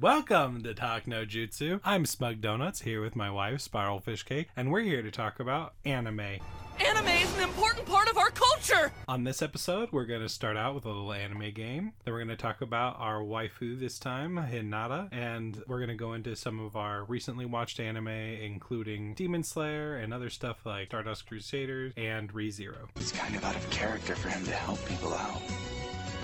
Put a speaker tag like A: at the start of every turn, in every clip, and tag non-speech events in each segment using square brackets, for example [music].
A: Welcome to Talk No Jutsu. I'm Smug Donuts here with my wife, Spiral Fish Cake, and we're here to talk about anime.
B: Anime is an important part of our culture!
A: On this episode, we're going to start out with a little anime game. Then we're going to talk about our waifu this time, Hinata, and we're going to go into some of our recently watched anime, including Demon Slayer and other stuff like Stardust Crusaders and ReZero.
C: It's kind of out of character for him to help people out.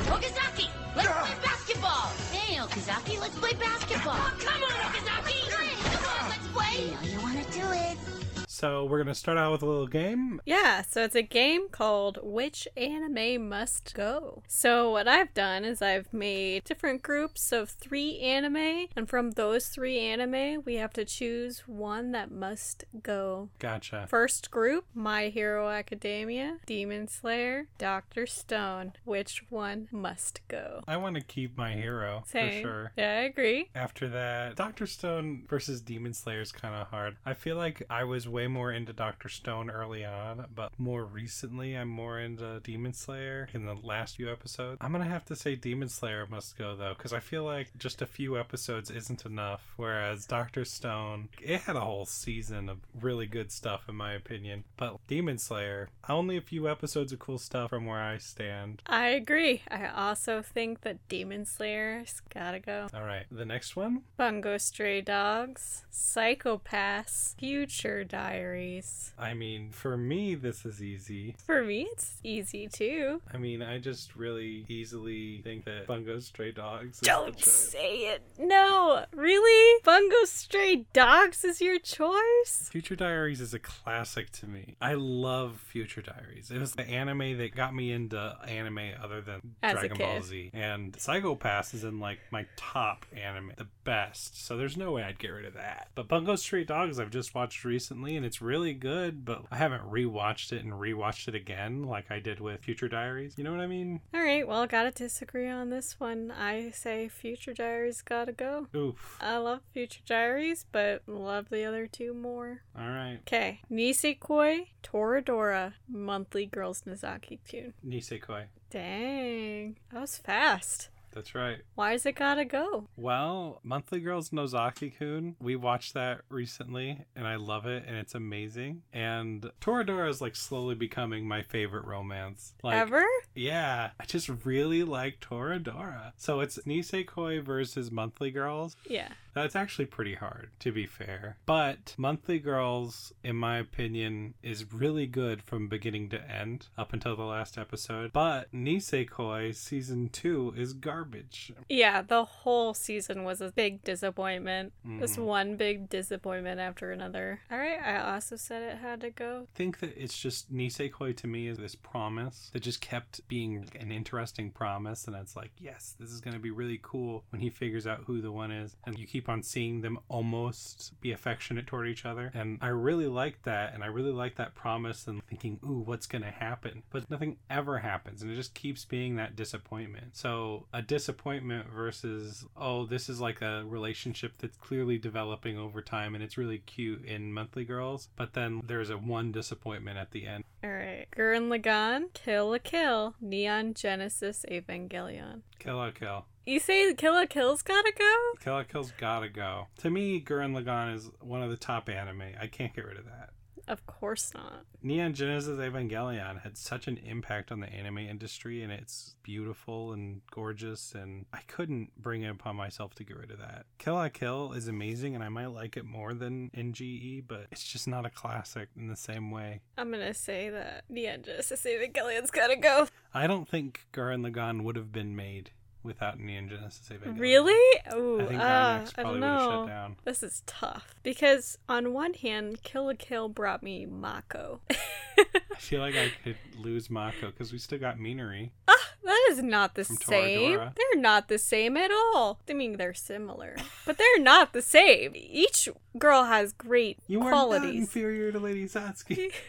D: Okazaki, let's ah! play basketball. Hey, Okazaki, let's play basketball. Oh, come on, Okazaki. Come on, let's play. You know you want to do it.
A: So we're going to start out with a little game.
E: Yeah, so it's a game called Which Anime Must Go. So, what I've done is I've made different groups of three anime, and from those three anime, we have to choose one that must go.
A: Gotcha.
E: First group My Hero Academia, Demon Slayer, Doctor Stone. Which one must go?
A: I want to keep my hero
E: Same.
A: for sure.
E: Yeah, I agree.
A: After that, Doctor Stone versus Demon Slayer is kind of hard. I feel like I was way more into Doctor Stone early on, but more recently, I'm more into Demon Slayer in the last few episodes. I'm gonna have to say Demon Slayer must go though, because I feel like just a few episodes isn't enough. Whereas Doctor Stone, it had a whole season of really good stuff, in my opinion. But Demon Slayer, only a few episodes of cool stuff from where I stand.
E: I agree. I also think that Demon Slayer's gotta go.
A: All right, the next one
E: Bungo Stray Dogs, Psycho-Pass, Future Diaries.
A: I mean, for me, this is easy.
E: For me, it's easy too.
A: I mean, I just really easily think that Bungo Stray Dogs.
E: Don't say it. No, really? Bungo Stray Dogs is your choice?
A: Future Diaries is a classic to me. I love Future Diaries. It was the anime that got me into anime other than
E: As
A: Dragon Ball. Z. And Psycho-Pass is in like my top anime, the best. So there's no way I'd get rid of that. But Bungo Stray Dogs I've just watched recently and it's really good, but I haven't rewatched it and rewatched it again like I did with Future Diaries. You know what I mean?
E: All right, well, gotta disagree on this one. I say Future Diaries gotta go.
A: Oof.
E: I love Future Diaries, but love the other two more.
A: All right.
E: Okay, Nisekoi, Toradora, Monthly Girls Nozaki Kun.
A: Nisekoi.
E: Dang, that was fast.
A: That's right.
E: Why is it gotta go?
A: Well, Monthly Girls Nozaki Kun, we watched that recently and I love it and it's amazing. And Toradora is like slowly becoming my favorite romance. Like
E: Ever?
A: Yeah, I just really like Toradora. So it's Nisekoi versus Monthly Girls.
E: Yeah.
A: That's actually pretty hard, to be fair. But Monthly Girls, in my opinion, is really good from beginning to end up until the last episode. But Nisekoi season 2 is garbage.
E: Yeah, the whole season was a big disappointment. Just
A: Mhm.
E: one big disappointment after another. All right, I also said it had to go.
A: I think that it's just Nisekoi to me is this promise that just kept being an interesting promise and it's like yes this is going to be really cool when he figures out who the one is and you keep on seeing them almost be affectionate toward each other. And I really like that and I really like that promise and thinking ooh what's going to happen? But nothing ever happens and it just keeps being that disappointment. So a disappointment versus oh this is like a relationship that's clearly developing over time and it's really cute in monthly girls. But then there's a one disappointment at the end.
E: All right, Gurren Lagann, Kill la Kill, Neon Genesis Evangelion.
A: Kill la Kill
E: You say Kill la Kill's gotta go?
A: kill la kill's gotta go to me Gurren Lagann is one of the top anime i can't get rid of that
E: Of course not.
A: Neon Genesis Evangelion had such an impact on the anime industry, and it's beautiful and gorgeous, and I couldn't bring it upon myself to get rid of that. Kill la Kill is amazing, and I might like it more than NGE, but it's just not a classic in the same way.
E: I'm gonna say that Neon Genesis Evangelion's gotta go.
A: I don't think Gurren Lagann would have been made without Neon Genesis Evangelion.
E: Really? Ooh,
A: I think
E: uh, I don't know. This is tough because on one hand, Kill la Kill brought me Mako.
A: I feel like I could lose Mako because we still got Minori.
E: Ah, that is not the same.
A: Toradora.
E: They're not the same at all. I mean, they're similar, but they're not the same. Each girl has great
A: You are not
E: qualities.
A: inferior to Lady Satsuki. [laughs]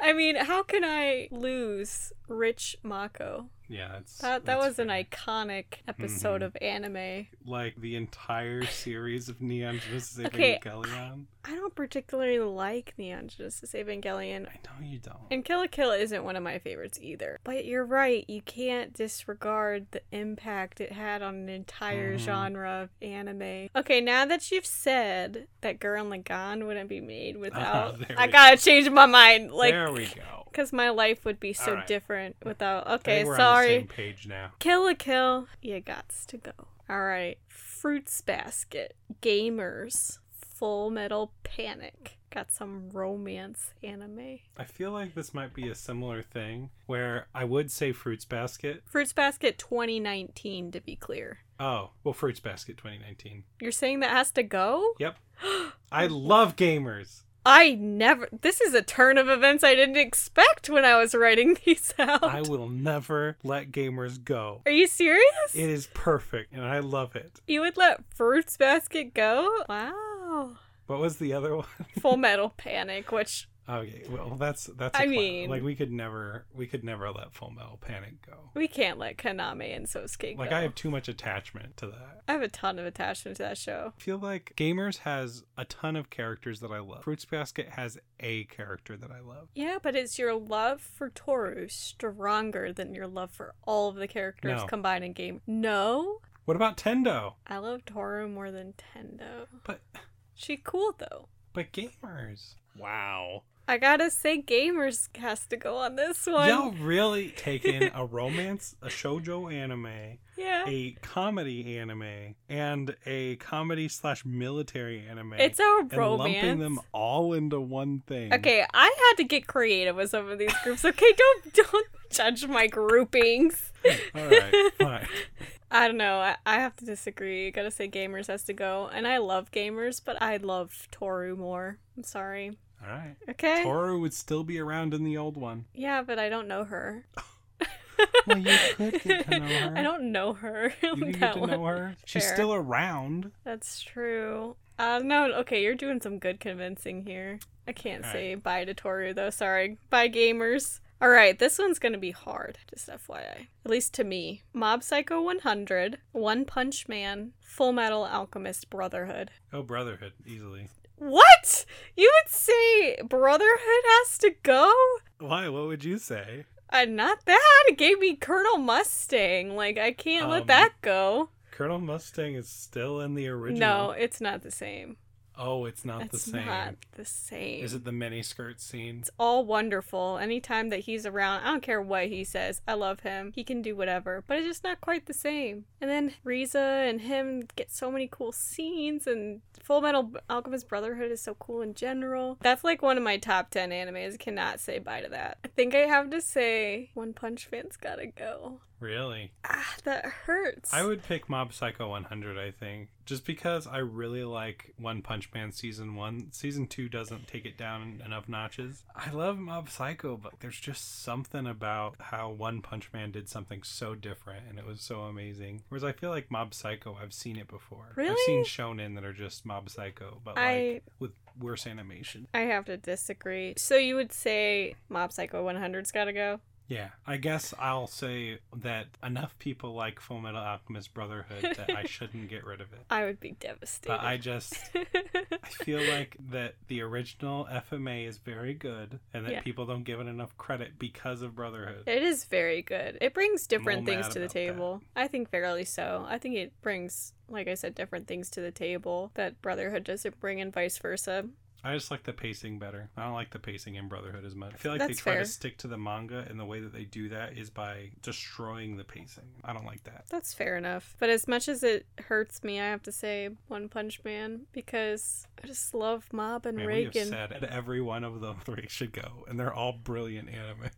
E: I mean, how can I lose Rich Mako?
A: Yeah, that's
E: That that
A: that's
E: was an iconic episode
A: Mhm.
E: of anime.
A: like the entire series of Neon Genesis [laughs]
E: Okay.
A: Evangelion.
E: I don't particularly like Neon Genesis Evangelion.
A: I know you don't.
E: And Kill la Kill isn't one of my favorites either. But you're right, you can't disregard the impact it had on an entire
A: Mm-hmm.
E: genre of anime. Okay, now that you've said that Gurren Lagann wouldn't be made [laughs] without,
A: there
E: I gotta change my mind. Like,
A: there we go.
E: because my life would be so
A: Alright.
E: different without. Okay,
A: think we're on the
E: sorry.
A: same page now.
E: Kill la Kill, you gots to go. Alright, Fruits Basket, Gamers, Full Metal Panic. Got some romance anime.
A: I feel like this might be a similar thing where I would say Fruits Basket.
E: Fruits Basket 2019, to be clear.
A: Oh, well, Fruits Basket 2019.
E: You're saying that has to go?
A: Yep. [gasps] I love gamers.
E: I never. This is a turn of events I didn't expect when I was writing [laughs] these out.
A: I will never let gamers go.
E: Are you serious?
A: It is perfect, and I love it.
E: You would let Fruits Basket go? Wow. Oh.
A: What was the other [laughs] one?
E: Full Metal Panic, which
A: Okay, well that's that's.
E: I
A: a cla-
E: mean-
A: like we could never we could never let Full Metal Panic go.
E: we can't let Kaname and Sosuke go.
A: Like I have too much attachment to that.
E: I have a ton of attachment to that show.
A: I feel like Gamers has a ton of characters that I love. Fruits Basket has a character that I love.
E: Yeah, but is your love for Toru stronger than your love for all of the characters
A: No.
E: combined in game? No.
A: What about Tendo?
E: I love Toru more than Tendo.
A: But
E: She cool though.
A: but Gamers. Wow.
E: I gotta say, gamers has to go on this one.
A: Y'all really [laughs] taking a romance, a shoujo anime,
E: yeah.
A: a comedy anime, and a comedy slash military anime.
E: It's a
A: and
E: romance.
A: lumping them all into one thing.
E: Okay, I had to get creative with some of these groups. Okay, don't [laughs] don't judge my groupings.
A: All right. Fine. [laughs]
E: I don't know. I, I have to disagree. gotta say, gamers has to go, and I love gamers, but I love Toru more. I'm sorry.
A: All right.
E: Okay.
A: Toru would still be around in the old one.
E: Yeah, but I don't know her. [laughs]
A: Well, you could get to know [laughs] her.
E: I don't know her. [laughs]
A: You could get to
E: one.
A: know her. She's
E: Fair.
A: still around.
E: That's true. Uh, no, okay, you're doing some good convincing here. I can't
A: All
E: say bye to Toru though. Sorry. Bye, gamers. All right, this one's gonna be hard, just FYI. At least to me. Mob Psycho 100, One Punch Man, Full Metal Alchemist Brotherhood.
A: Oh, Brotherhood, easily.
E: What? You would say Brotherhood has to go?
A: Why? What would you say?
E: Uh, not that. It gave me Colonel Mustang. Like, I can't
A: Um,
E: let that go.
A: Colonel Mustang is still in the original.
E: No, it's not the same.
A: Oh, it's not
E: It's
A: the same.
E: not the same.
A: Is it the mini skirt scene?
E: It's all wonderful. Anytime that he's around, I don't care what he says. I love him. He can do whatever, but it's just not quite the same. And then Riza and him get so many cool scenes, and Full Metal Alchemist Brotherhood is so cool in general. That's like one of my top 10 animes. Cannot say bye to that. I think I have to say One Punch Man's gotta go.
A: Really?
E: Ah, that hurts.
A: I would pick Mob Psycho 100, I think. Just because I really like One Punch Man Season 1. Season 2 doesn't take it down enough notches. I love Mob Psycho, but there's just something about how One Punch Man did something so different and it was so amazing. Whereas I feel like Mob Psycho, I've seen it before.
E: Really?
A: I've seen shonen that are just Mob Psycho, but like
E: I-
A: with worse animation.
E: I have to disagree. So you would say Mob Psycho 100's gotta go?
A: Yeah, I guess I'll say that enough people like Full Metal Alchemist Brotherhood that I [laughs] shouldn't get rid of it.
E: I would be devastated.
A: But I just I feel [laughs] like that the original FMA is very good and that
E: Yeah.
A: people don't give it enough credit because of Brotherhood.
E: It is very good. It brings different things to the
A: about that.
E: table. I think fairly so. I think it brings, like I said, different things to the table that Brotherhood doesn't bring, and vice versa.
A: I just like the pacing better. I don't like the pacing in Brotherhood as much. I feel like
E: That's
A: they try
E: fair.
A: to stick to the manga and the way that they do that is by destroying the pacing. I don't like that.
E: That's fair enough. But as much as it hurts me, I have to say One Punch Man because I just love Mob and
A: Man, we have said that every one of the [laughs] three should go, and they're all brilliant anime.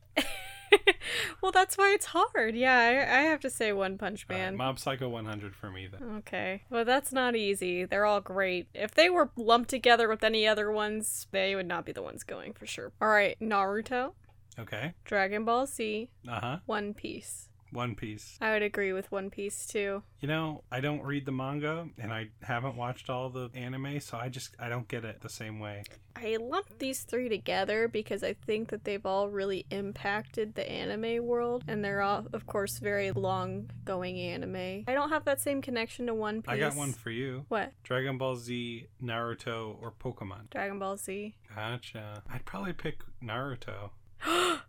E: Well, that's why it's hard. Yeah, I, I have to say One Punch Man.
A: Mob Psycho 100 for me then.
E: Okay. Well, that's not easy. They're all great. If they were lumped together with any other ones, they would not be the ones going for sure. All right, Naruto,
A: Okay.
E: Dragon Ball Z,
A: Uh huh.
E: One Piece.
A: One Piece.
E: I would agree with One Piece too.
A: You know, I don't read the manga and I haven't watched all the anime, so I just I don't get it the same way.
E: I lumped these three together because I think that they've all really impacted the anime world, and they're all, of course, very long going anime. I don't have that same connection to One Piece.
A: I got one for you.
E: What?
A: Dragon Ball Z, Naruto, or Pokemon.
E: Dragon Ball Z.
A: Gotcha. I'd probably pick Naruto. [gasps] [gasps]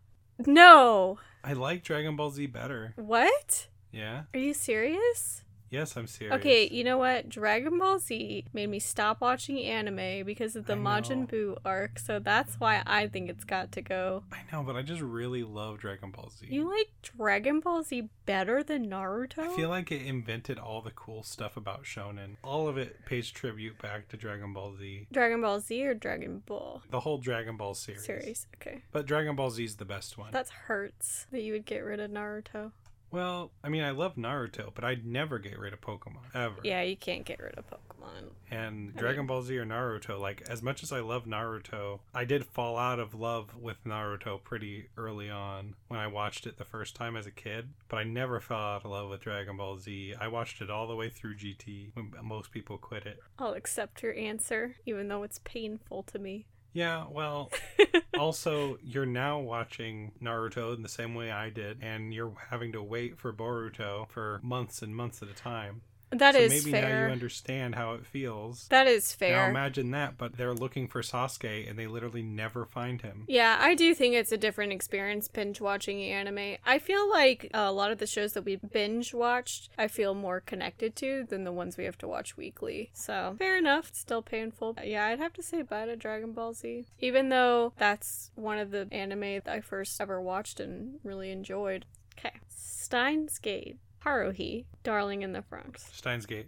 E: No!
A: I like Dragon Ball Z better.
E: What?
A: Yeah?
E: Are you serious?
A: Yes, I'm serious.
E: Okay, you know what? Dragon Ball Z made me stop watching anime because of the
A: I.
E: Majin Buu arc, so that's why I think it's got to go.
A: I know, but I just really love Dragon Ball Z.
E: You like Dragon Ball Z better than Naruto?
A: I feel like it invented all the cool stuff about shonen. All of it pays tribute back to Dragon Ball Z.
E: Dragon Ball Z or Dragon Ball
A: The whole Dragon Ball series.
E: series? Okay.
A: But Dragon Ball Z is the best one.
E: That hurts that you would get rid of Naruto.
A: Well, I mean, I love Naruto, but I'd never get rid of Pokemon ever.
E: Yeah, you can't get rid of Pokemon.
A: And Dragon Ball Z or Naruto, like as much as I love Naruto, I did fall out of love with Naruto pretty early on when I watched it the first time as a kid. But I never fell out of love with Dragon Ball Z. I watched it all the way through GT when most people quit it.
E: I'll accept your answer, even though it's painful to me.
A: Yeah, well, [laughs] also you're now watching Naruto in the same way I did, and you're having to wait for Boruto for months and months at a time.
E: That
A: so
E: is
A: maybe now you understand how it feels.
E: that is fair.
A: Now imagine that, but they're looking for Sasuke and they literally never find him.
E: Yeah, I do think it's a different experience binge watching anime. I feel like a lot of the shows that we binge watched, I feel more connected to than the ones we have to watch weekly. So, fair enough. It's still painful. Yeah, I'd have to say bye to Dragon Ball Z. Even though that's one of the anime that I first ever watched and really enjoyed. Okay. Steins Gate. Haruhi, Darling in the Franxx.
A: Steins Gate.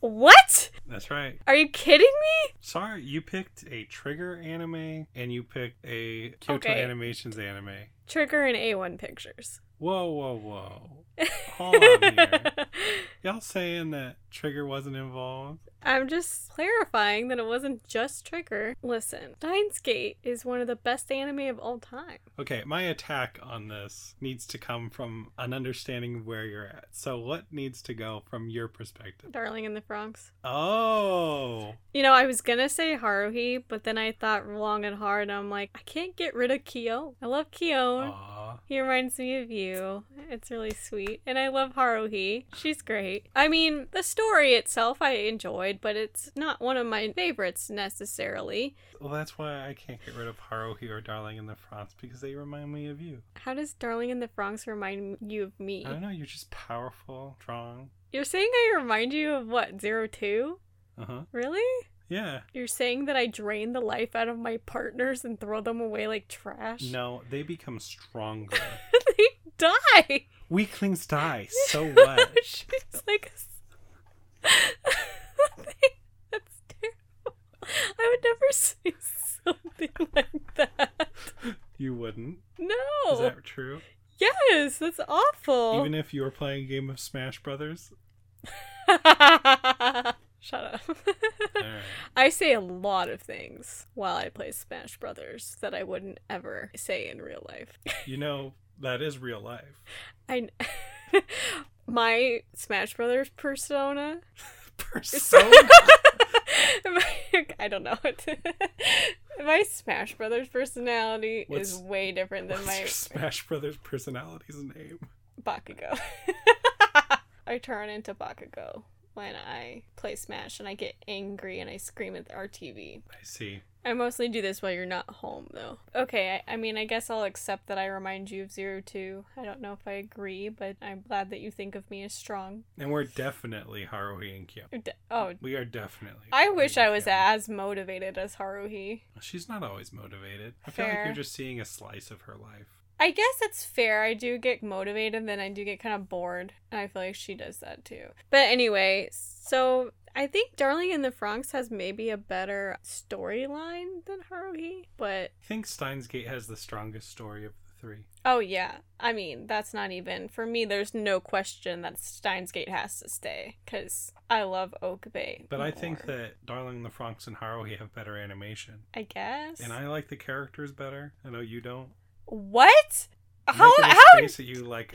E: What?
A: That's right.
E: Are you kidding me?
A: Sorry, you picked a Trigger anime and you picked a Kyoto
E: Okay.
A: Animations anime.
E: Trigger and A1 Pictures.
A: Whoa, whoa, whoa. [laughs] Hold on here. Y'all saying that Trigger wasn't involved?
E: I'm just clarifying that it wasn't just Trigger. Listen, Steins Gate is one of the best anime of all time.
A: Okay, my attack on this needs to come from an understanding of where you're at. So, what needs to go from your perspective?
E: Darling in the Franxx.
A: Oh,
E: You know, I was gonna say Haruhi, but then I thought long and hard, and I'm like, I can't get rid of Kyo. I love Kyo.
A: aw.
E: He reminds me of you. It's really sweet. And I love Haruhi. She's great. I mean, the story itself I enjoyed, but it's not one of my favorites necessarily.
A: Well, that's why I can't get rid of Haruhi or Darling in the Franxx because they remind me of you.
E: How does Darling in the Franxx remind you of me?
A: I don't know, you're just powerful, strong.
E: You're saying I remind you of what, Zero Two?
A: Uh huh.
E: Really?
A: Yeah.
E: You're saying that I drain the life out of my partners and throw them away like trash?
A: No, they become stronger. [laughs]
E: they die!
A: Weaklings die. [laughs] So [laughs] what?
E: She's like. That's terrible. I would never say something like that.
A: You wouldn't.
E: No.
A: Is that true?
E: Yes, that's awful.
A: Even if you were playing a game of Smash Brothers?
E: Shut up. [laughs]
A: Alright.
E: I say a lot of things while I play Smash Brothers that I wouldn't ever say in real life. [laughs]
A: You know, that is real life.
E: I [laughs] my Smash Brothers persona.
A: Persona?
E: I don't know. my Smash Brothers personality
A: What's-
E: is way different than my
A: Smash Brothers personality's name?
E: Bakugo. I turn into Bakugo when I play Smash and I get angry and I scream at our TV.
A: I see.
E: I mostly do this while you're not home, though. Okay, I, I mean, I guess I'll accept that I remind you of Zero Two. I don't know if I agree, but I'm glad that you think of me as strong.
A: And we're definitely Haruhi and Kyo.
E: De- oh,
A: We are definitely.
E: I
A: Haruhi
E: wish I was
A: Kyo.
E: as motivated as Haruhi.
A: She's not always motivated. I feel like you're just seeing a slice of her life.
E: I guess it's fair. I do get motivated, then I do get kind of bored. And I feel like she does that too. But anyway, so I think Darling in the Franxx has maybe a better storyline than Haruhi. But
A: I think Steins Gate has the strongest story of the three.
E: oh, yeah. I mean, that's not even. For me, there's no question that Steins Gate has to stay. Because I love Okabe.
A: But I think that Darling in the Franxx and Haruhi have better animation.
E: I guess.
A: And I like the characters better. I know you don't.
E: What? How how
A: face you like,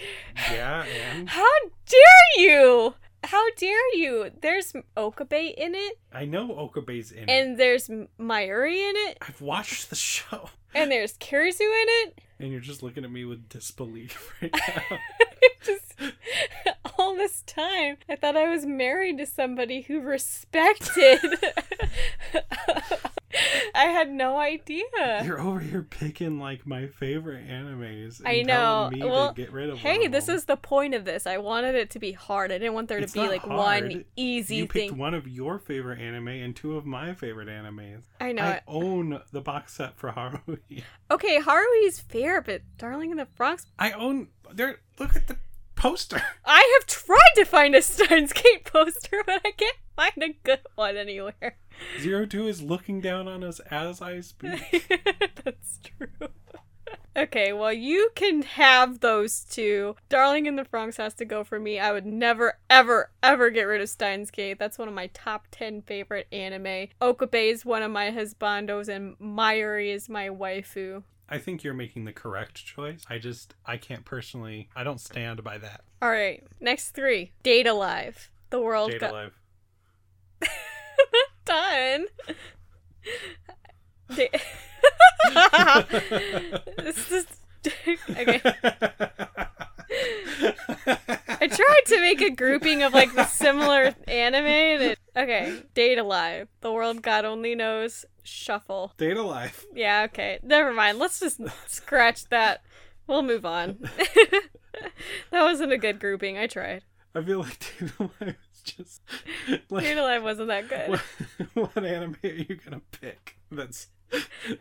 A: yeah, and [laughs]
E: how dare you? How dare you? There's Okabe in it,
A: I know Okabe's in it.
E: and there's Mayuri in it,
A: I've watched the show, [laughs]
E: and there's Kurisu in it.
A: and you're just looking at me with disbelief [laughs] right now.
E: Just all this time, I thought I was married to somebody who respected. [laughs] I had no idea.
A: You're over here picking like my favorite animes.
E: I know. Well,
A: get rid of
E: hey, this is the point of this. I wanted it to be hard. I didn't want there to be like
A: hard.
E: one easy
A: You picked one of your favorite anime and two of my favorite animes.
E: I know.
A: I
E: it.
A: own the box set for Haruhi.
E: Okay, Haruhi's fair, but Darling in the Franxx.
A: I own. There. Look at the poster.
E: I have tried to find a Steins Gate poster, [laughs] but I can't [laughs] find a good one anywhere.
A: Zero Two is looking down on us as I speak. [laughs]
E: That's true. Okay, well, you can have those two. Darling in the Franxx has to go for me. I would never, ever, ever get rid of Steins Gate. That's one of my top 10 favorite anime. Okabe is one of my husbandos, and Mayuri is my waifu.
A: I think you're making the correct choice. I just I can't personally. I don't stand by that.
E: All right, next three Date A Live. The world
A: Data
E: got
A: Live. [laughs]
E: done. [laughs] This is [laughs] okay. I tried to make a grouping of like the similar anime. And it, okay, Date A Live. The world God only knows. Shuffle.
A: Date A Live.
E: Yeah. Okay. Never mind. Let's just scratch that. We'll move on. that wasn't a good grouping. I tried.
A: I feel like Data Life is just [laughs] like
E: Date A Live wasn't that good.
A: what, [laughs] what anime are you gonna pick? That's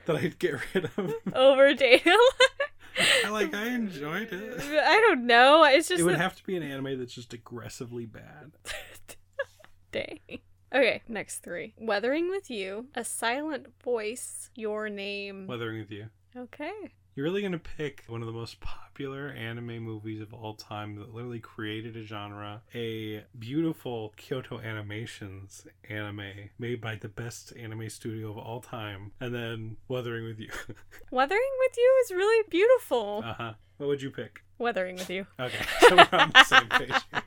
A: that I'd get rid of. [laughs]
E: Over Date A Live.
A: I like I enjoyed it.
E: I don't know. It's just
A: It would
E: that-
A: have to be an anime that's just aggressively bad.
E: Dang. Okay, next three. Weathering with You, A Silent Voice, Your Name.
A: Weathering with you.
E: Okay.
A: You're really gonna pick one of the most popular anime movies of all time that literally created a genre, a beautiful Kyoto Animations anime made by the best anime studio of all time, and then Weathering with You. [laughs]
E: Weathering with You is really beautiful.
A: uh huh. What would you pick?
E: Weathering with You.
A: Okay, [laughs] so we're on the same page. [laughs]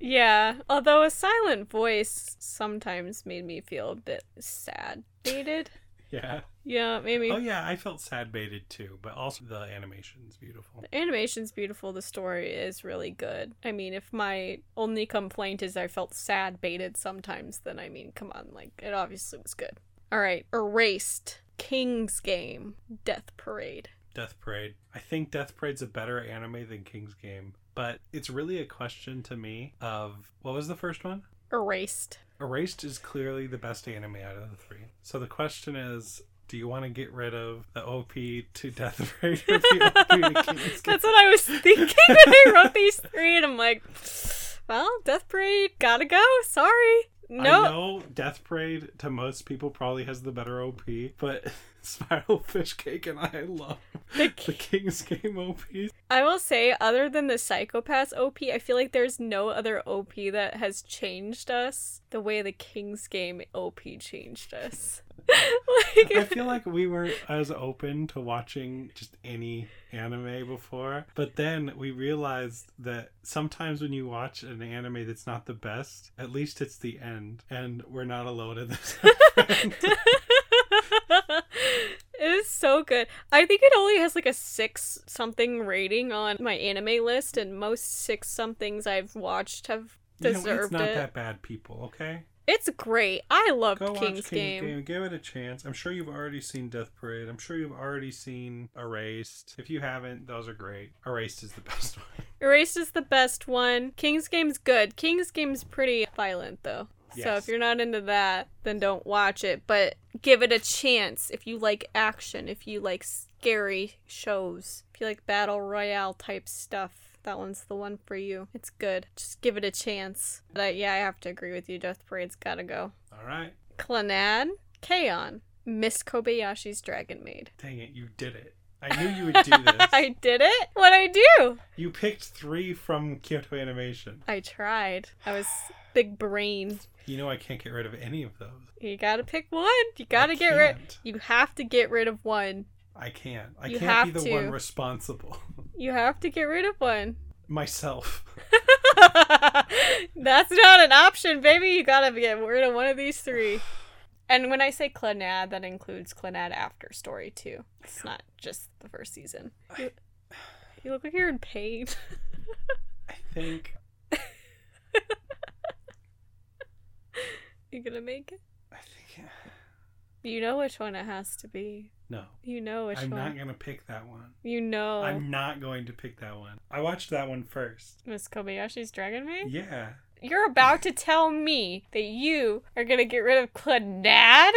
E: Yeah, although A Silent Voice sometimes made me feel a bit sad. dated.
A: Yeah.
E: Yeah, maybe.
A: Oh yeah, I felt sad baited too, but also the animation's beautiful.
E: The animation's beautiful, the story is really good. I mean, if my only complaint is I felt sad baited sometimes, then I mean, come on, like, it obviously was good. Alright, Erased, King's Game, Death Parade.
A: Death Parade. I think Death Parade's a better anime than King's Game, but it's really a question to me of what was the first one?
E: Erased.
A: Erased is clearly the best anime out of the three. So the question is, do you want to get rid of the OP to Death [laughs] Parade or the OP to [laughs]
E: That's what I was thinking when I wrote these three, and I'm like, well, Death Parade, gotta go, sorry. No.
A: I
E: No,
A: know Death Parade to most people probably has the better OP, but [laughs] Spiral Fish Cake and I love
E: The
A: the King's Game OP.
E: I will say, other than the Psycho-Pass OP, I feel like there's no other OP that has changed us the way the King's Game OP changed us. [laughs] like,
A: I feel like we weren't as open to watching just any anime before, but then we realized that sometimes when you watch an anime that's not the best, at least it's the end, and we're not alone in this. [laughs] [laughs]
E: it is so good. I think it only has like a six something rating on my anime list, and most six somethings I've watched have
A: You know,
E: deserved
A: it's not
E: it.
A: that bad, people. Okay,
E: It's great. I loved
A: go
E: King's,
A: watch King's
E: Game.
A: Game. Give it a chance. I'm sure you've already seen Death Parade. I'm sure you've already seen Erased. If you haven't, those are great. Erased is the [laughs] best one.
E: Erased is the best one. King's Game's good. King's Game's pretty violent though. So if you're not into that, then don't watch it. But give it a chance if you like action, if you like scary shows, if you like battle royale type stuff. That one's the one for you. It's good. Just give it a chance. But I, yeah, I have to agree with you. Death Parade's gotta go.
A: All right.
E: Clannad, Kanon, Miss Kobayashi's Dragon Maid.
A: Dang it, you did it. I knew you would do [laughs] this.
E: I did it? What'd I do?
A: You picked three from Kyoto Animation.
E: I tried. I was big brain.
A: You know I can't get rid of any of those.
E: You gotta pick one. You gotta
A: I
E: get rid. You have to get rid of one.
A: I can't. I
E: You
A: can't be the
E: to.
A: one responsible. [laughs]
E: You have to get rid of one.
A: Myself. [laughs] [laughs]
E: That's not an option, baby. You gotta get rid of one of these three. And when I say Clannad, that includes Clannad after story too. It's not just the first season. You, you look like you're in pain.
A: I think.
E: you gonna make it?
A: I think.
E: You know which one it has to be.
A: No.
E: You know which
A: I'm
E: one.
A: not gonna pick that one.
E: You know.
A: I'm not going to pick that one. I watched that one first.
E: Miss Kobayashi's Dragon Maid?
A: Yeah.
E: You're about to tell me that you are gonna get rid of Clannad?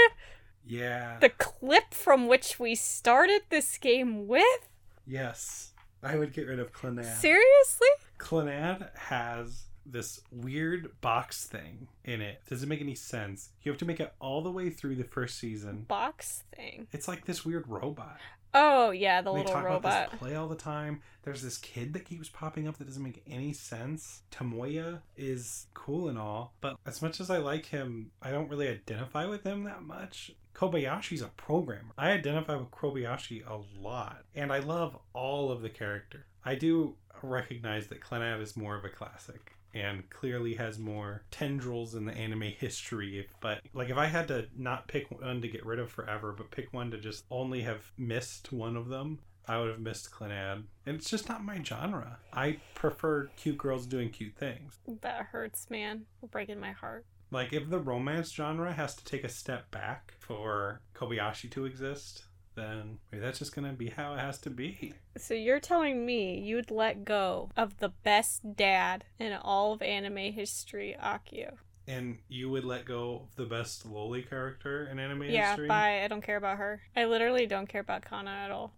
A: Yeah.
E: The clip from which we started this game with?
A: Yes. I would get rid of Clannad.
E: Seriously?
A: Clannad has this weird box thing in it. Doesn't make any sense. You have to make it all the way through the first season.
E: Box thing.
A: It's like this weird robot.
E: Oh, yeah, the
A: they
E: little
A: talk about
E: robot.
A: this play all the time. There's this kid that keeps popping up that doesn't make any sense. Tomoya is cool and all, but as much as I like him, I don't really identify with him that much. Kobayashi's a programmer. I identify with Kobayashi a lot, and I love all of the character. I do recognize that Clannad is more of a classic and clearly has more tendrils in the anime history. But like, if I had to not pick one to get rid of forever, but pick one to just only have missed one of them, I would have missed Clannad. And it's just not my genre. I prefer cute girls doing cute things.
E: That hurts, man. You're breaking my heart.
A: Like, if the romance genre has to take a step back for Kobayashi to exist, then maybe that's just gonna be how it has to be.
E: So you're telling me you'd let go of the best dad in all of anime history, Akio?
A: And you would let go of the best lowly character in anime
E: Yeah,
A: history?
E: bye. I don't care about her. I literally don't care about Kana at all.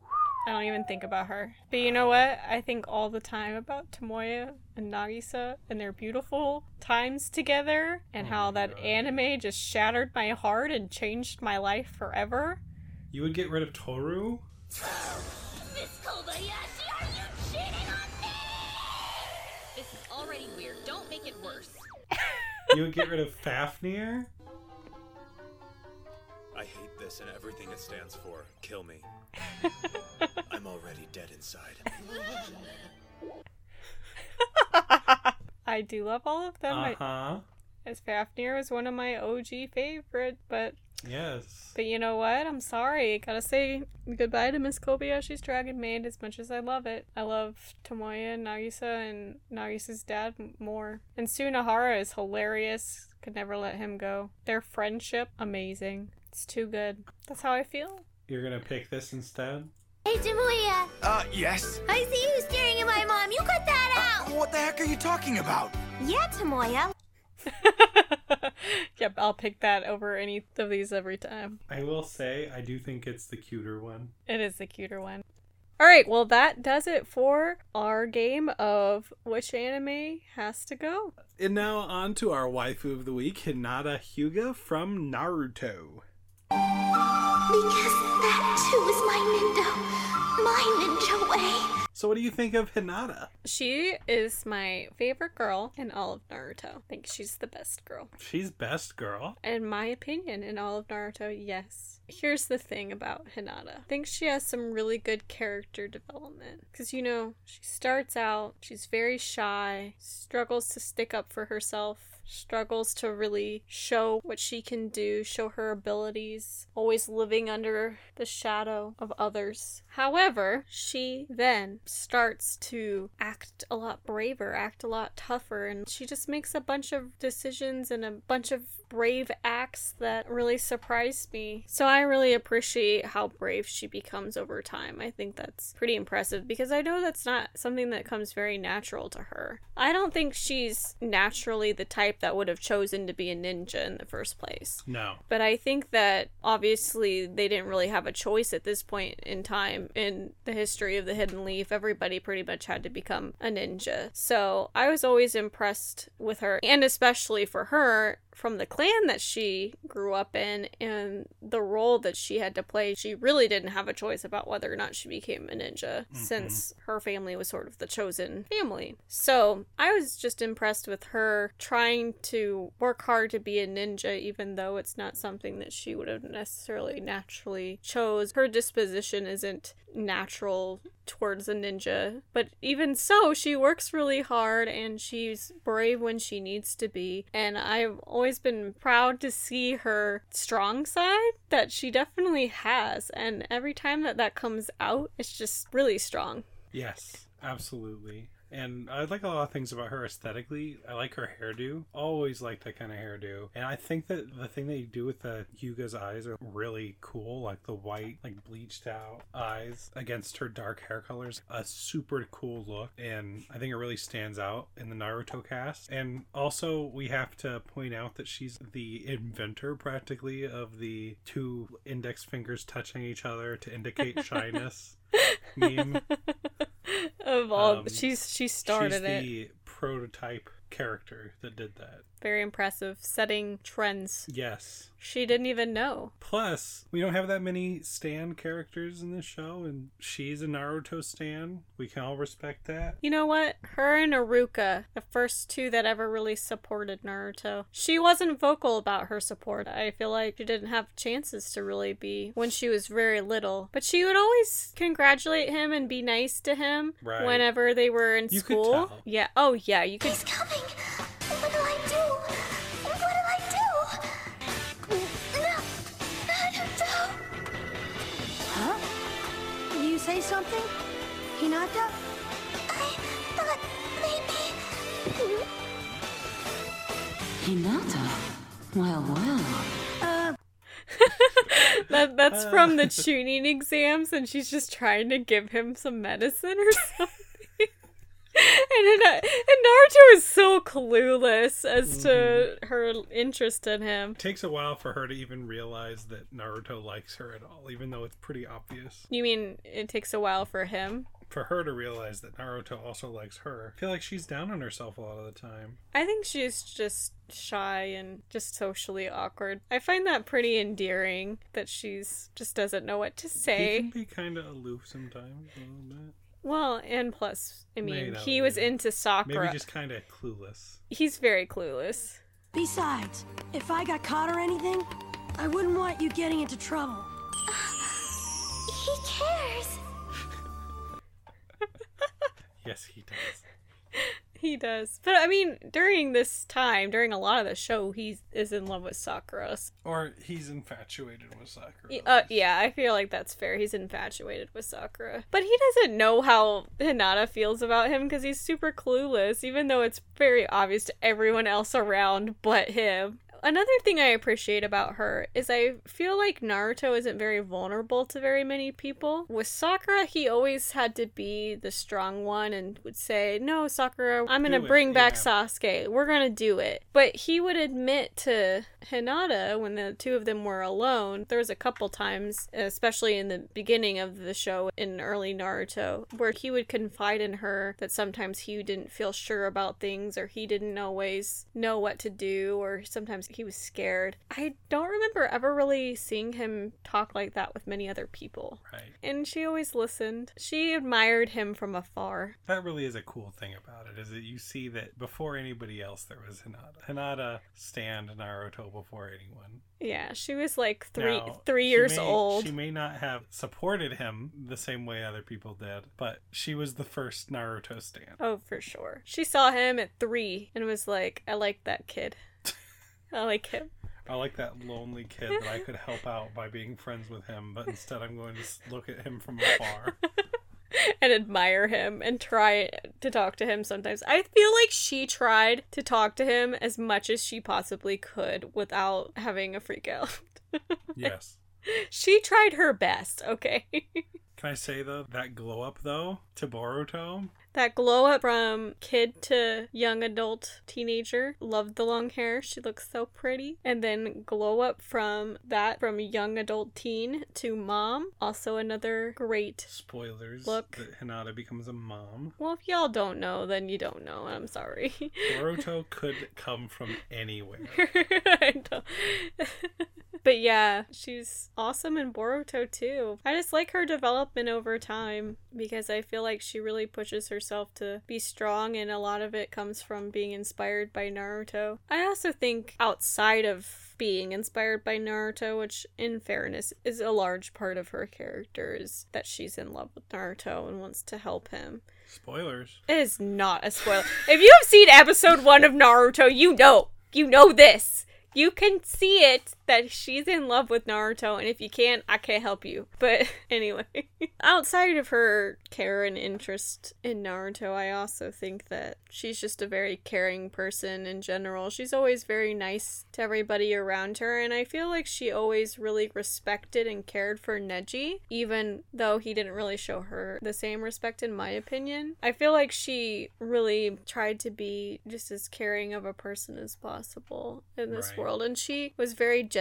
E: I don't even think about her. But you know what? I think all the time about Tomoya and Nagisa and their beautiful times together and
A: Oh
E: how that
A: God.
E: anime just shattered my heart and changed my life forever.
A: You would get rid of Toru?
D: Miss Kobayashi, are you cheating on me?
B: This is already weird. Don't make it worse. [laughs]
A: You would get rid of Fafnir?
F: I hate this and everything it stands for. Kill me. [laughs] I'm already dead inside. [laughs]
E: I do love all of them.
A: Uh huh.
E: as Fafnir was one of my OG favorite, but
A: Yes.
E: but you know what? I'm sorry. Gotta say goodbye to Miss Kobayashi's Dragon Maid as much as I love it. I love Tomoya and Nagisa and Nagisa's dad more. And Sunohara is hilarious. Could never let him go. Their friendship, amazing. It's too good. That's how I feel.
A: You're gonna pick this instead?
D: Hey, Tomoya.
C: Uh, yes?
D: I see you staring at my mom. You cut that out.
C: What the heck are you talking about?
D: Yeah, Tomoya. [laughs]
E: yep, I'll pick that over any of these every time.
A: I will say, I do think it's the cuter one.
E: It is the cuter one. All right, well, that does it for our game of which anime has to go.
A: And now on to our waifu of the week, Hinata Hyuga from Naruto.
D: Because that too is my Nindo. My ninja way.
A: So, what do you think of Hinata?
E: She is my favorite girl in all of Naruto. I think she's the best girl.
A: She's best girl.
E: In my opinion, in all of Naruto, yes. Here's the thing about Hinata. I think she has some really good character development. Because, you know, she starts out, she's very shy, struggles to stick up for herself, struggles to really show what she can do, show her abilities, always living under the shadow of others. However, she then starts to act a lot braver, act a lot tougher, and she just makes a bunch of decisions and a bunch of brave acts that really surprised me. So I really appreciate how brave she becomes over time. I think that's pretty impressive because I know that's not something that comes very natural to her. I don't think she's naturally the type that would have chosen to be a ninja in the first place.
A: No.
E: But I think that obviously they didn't really have a choice at this point in time in the history of the Hidden Leaf. Everybody pretty much had to become a ninja. So I was always impressed with her, and especially for her from the clan that she grew up in and the role that she had to play. She really didn't have a choice about whether or not she became a ninja mm-hmm. since her family was sort of the chosen family. So I was just impressed with her trying to work hard to be a ninja, even though it's not something that she would have necessarily naturally chose. Her disposition isn't natural towards a ninja. But even so, she works really hard and she's brave when she needs to be. And I've always been proud to see her strong side that she definitely has. And every time that that comes out, it's just really strong.
A: Yes, absolutely. And I like a lot of things about her aesthetically. I like her hairdo. Always like that kind of hairdo. And I think that the thing they do with the Hyuga's eyes are really cool. Like the white, like bleached out eyes against her dark hair colors. A super cool look. And I think it really stands out in the Naruto cast. And also, we have to point out that she's the inventor practically of the two index fingers touching each other to indicate [laughs] shyness meme. [laughs]
E: of all
A: Um,
E: she's she started
A: She's
E: it.
A: the prototype character that did that.
E: Very impressive. Setting trends.
A: Yes.
E: She didn't even know.
A: Plus, we don't have that many Stan characters in this show, and she's a Naruto Stan. We can all respect that.
E: You know what? Her and Iruka, the first two that ever really supported Naruto. She wasn't vocal about her support. I feel like she didn't have chances to really be when she was very little. But she would always congratulate him and be nice to him
A: Right.
E: whenever they were in
A: You could
E: school.
A: tell.
E: Yeah. Oh, yeah. You could.
D: He's coming. Oh what
G: say something? Hinata?
D: I thought maybe.
H: Hinata? Well, well.
G: Uh, [laughs]
E: That that's
A: Uh.
E: from the Chunin exams, and she's just trying to give him some medicine or something. And, and Naruto is so clueless as to
A: Mm-hmm.
E: her interest in him.
A: It takes a while for her to even realize that Naruto likes her at all, even though it's pretty obvious.
E: You mean it takes a while for him?
A: For her to realize that Naruto also likes her. I feel like she's down on herself a lot of the time.
E: I think she's just shy and just socially awkward. I find that pretty endearing that she's just doesn't know what to say.
A: can be kind of aloof sometimes, a little bit.
E: Well, and plus, I mean,
A: not
E: he was
A: really.
E: into Sakura.
A: Maybe just kind of clueless.
E: He's very clueless.
G: besides, if I got caught or anything, I wouldn't want you getting into trouble.
D: He cares. [laughs]
A: Yes, he does.
E: He does. But I mean, during this time, during a lot of the show, he is in love with Sakura.
A: Or he's infatuated with Sakura.
E: Uh, yeah, I feel like that's fair. He's infatuated with Sakura. But he doesn't know how Hinata feels about him because he's super clueless, even though it's very obvious to everyone else around but him. Another thing I appreciate about her is I feel like Naruto isn't very vulnerable to very many people. With Sakura, he always had to be the strong one and would say, No, Sakura, I'm gonna
A: Do it,
E: bring back
A: yeah.
E: Sasuke. We're gonna do it. But he would admit to Hinata when the two of them were alone. There was a couple times, especially in the beginning of the show in early Naruto, where he would confide in her that sometimes he didn't feel sure about things or he didn't always know what to do or sometimes he was scared. I don't remember ever really seeing him talk like that with many other people.
A: Right.
E: And she always listened. She admired him from afar.
A: That really is a cool thing about it, is that you see that before anybody else there was Hinata. Hinata stand Naruto before anyone.
E: Yeah, she was like three
A: Now,
E: three years
A: may-
E: old.
A: She may not have supported him the same way other people did, but she was the first Naruto stand.
E: Oh, for sure. She saw him at three and was like, I like that kid. [laughs] I like him.
A: I like that lonely kid that I could help out by being friends with him, but instead I'm going to look at him from afar. [laughs]
E: and admire him and try to talk to him sometimes. I feel like she tried to talk to him as much as she possibly could without having a freak out. [laughs]
A: yes.
E: she tried her best, okay?
A: Can I say though that glow up though to Boruto?
E: That glow up from kid to young adult teenager. Loved the long hair. She looks so pretty. And then glow up from that from young adult teen to mom. Also another great
A: Spoilers.
E: Look.
A: that Hinata becomes a mom.
E: well, if y'all don't know, then you don't know. I'm sorry. [laughs]
A: Boruto could come from anywhere. [laughs] [laughs]
E: But yeah, she's awesome in Boruto too. I just like her development over time because I feel like she really pushes herself to be strong, and a lot of it comes from being inspired by Naruto. I also think outside of being inspired by Naruto, which, in fairness, is a large part of her character, is that she's in love with Naruto and wants to help him.
A: Spoilers.
E: It is not a spoiler. if you have seen episode one of Naruto, you know. You know this. You can see it that she's in love with Naruto, and if you can't, I can't help you. But [laughs] anyway, outside of her care and interest in Naruto, I also think that she's just a very caring person in general. She's always very nice to everybody around her, and I feel like she always really respected and cared for Neji, even though he didn't really show her the same respect, in my opinion. I feel like she really tried to be just as caring of a person as possible in this
A: Right.
E: world, and she was very gentle.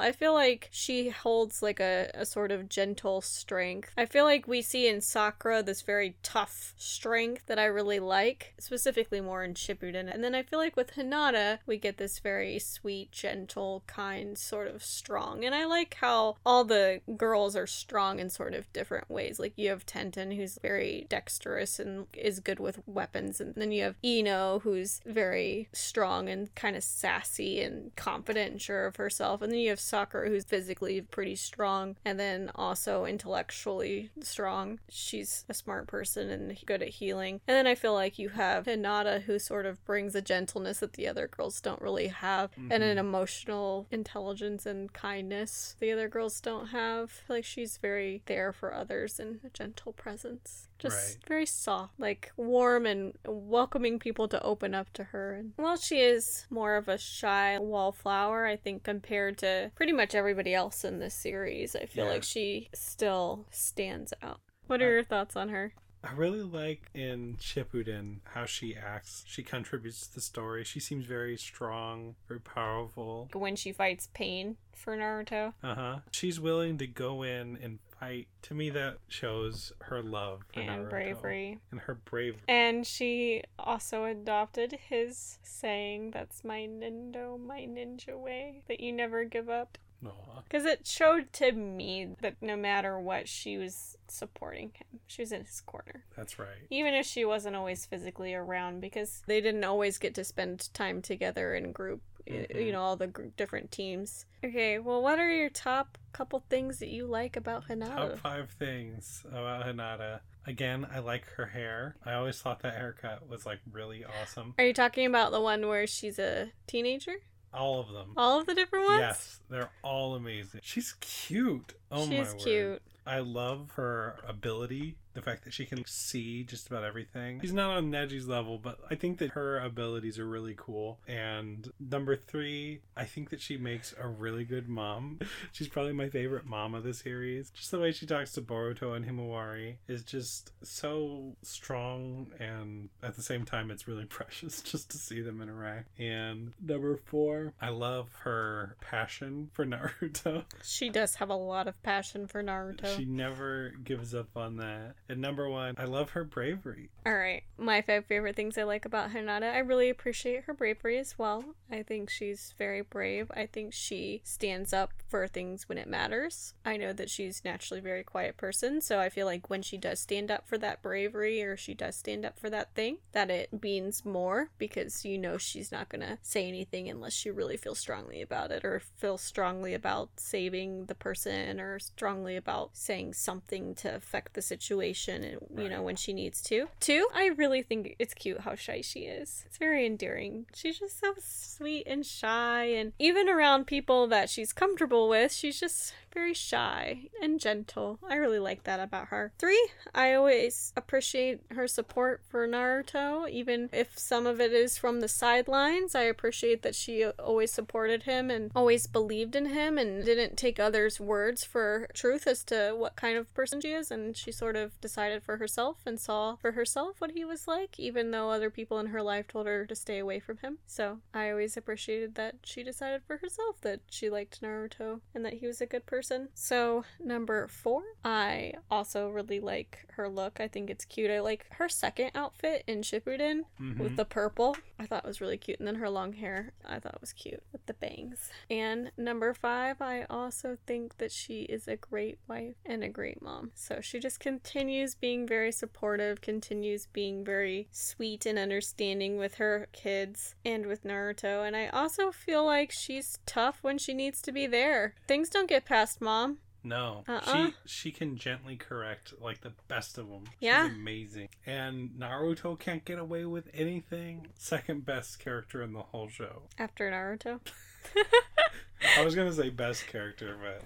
E: I feel like she holds like a, a sort of gentle strength. I feel like we see in Sakura this very tough strength that I really like, specifically more in Shippuden. And then I feel like with Hinata, we get this very sweet, gentle, kind, sort of strong. And I like how all the girls are strong in sort of different ways. Like you have Tenten, who's very dexterous and is good with weapons, and then you have Ino, who's very strong and kind of sassy and confident and sure of herself. And then you have Sakura, who's physically pretty strong and then also intellectually strong. She's a smart person and good at healing. And then I feel like you have Hinata, who sort of brings a gentleness that the other girls don't really have, and an mm-hmm. emotional intelligence and kindness the other girls don't have. Like she's very there for others and a gentle presence. Just
A: Right.
E: very soft, like warm and welcoming people to open up to her. And while she is more of a shy wallflower, I think compared to pretty much everybody else in this series, I feel
A: Yeah.
E: like she still stands out. What are your thoughts on her?
A: I really like in Shippuden how she acts. She contributes to the story. She seems very strong, very powerful.
E: When she fights Pain for Naruto.
A: Uh huh. She's willing to go in and fight. To me, that shows her love
E: And
A: Naruto.
E: bravery.
A: and her bravery.
E: And she also adopted his saying, that's my Nindo, my ninja way, that you never give up. Because uh, it showed to me that no matter what, she was supporting him. She was in his corner.
A: That's right.
E: Even if she wasn't always physically around, because they didn't always get to spend time together in group,
A: Mhm.
E: you know, all the gr- different teams. Okay, well, what are your top couple things that you like about Hinata?
A: Top five things about Hinata. Again, I like her hair. I always thought that haircut was like really awesome.
E: Are you talking about the one where she's a teenager?
A: All of them.
E: All of the different ones?
A: Yes, they're all amazing. She's cute. Oh my
E: She's
A: word.
E: cute.
A: I love her ability, the fact that she can see just about everything. She's not on Neji's level, but I think that her abilities are really cool. And number three, I think that she makes a really good mom. [laughs] She's probably my favorite mom of the series. Just the way she talks to Boruto and Himawari is just so strong, and at the same time, it's really [laughs] precious just to see them interact. And number four, I love her passion for [laughs] Naruto.
E: She does have a lot of passion for Naruto.
A: She never gives up on that. And number one, I love her bravery.
E: All right, my five favorite things I like about Hinata. I really appreciate her bravery as well. I think she's very brave. I think she stands up for things when it matters. I know that she's naturally a very quiet person, so I feel like when she does stand up for that bravery or she does stand up for that thing, that it means more because you know she's not gonna say anything unless she really feels strongly about it or feels strongly about saving the person or strongly about saying something to affect the situation and you know when she needs to. Two, I really think it's cute how shy she is. It's very endearing. She's just so sweet and shy and even around people that she's comfortable with, she's just very shy and gentle. I really like that about her. Three, I always appreciate her support for Naruto, even if some of it is from the sidelines. I appreciate that she always supported him and always believed in him and didn't take others' words for truth as to what kind of person she is. And she sort of decided for herself and saw for herself what he was like, even though other people in her life told her to stay away from him. So I always appreciated that she decided for herself that she liked Naruto and that he was a good person. So, number four, I also really like her look. I think it's cute. I like her second outfit in Shippuden mm-hmm. with the purple. I thought was really cute. And then her long hair, I thought was cute with the bangs. And number five, I also think that she is a great wife and a great mom. So she just continues being very supportive, continues being very sweet and understanding with her kids and with Naruto. And I also feel like she's tough when she needs to be there. Things don't get past mom.
A: No,
E: Uh-uh.
A: she she can gently correct like the best of them. She's
E: Yeah.
A: amazing. And Naruto can't get away with anything. Second best character in the whole show.
E: After Naruto. [laughs]
A: I was gonna say best character, but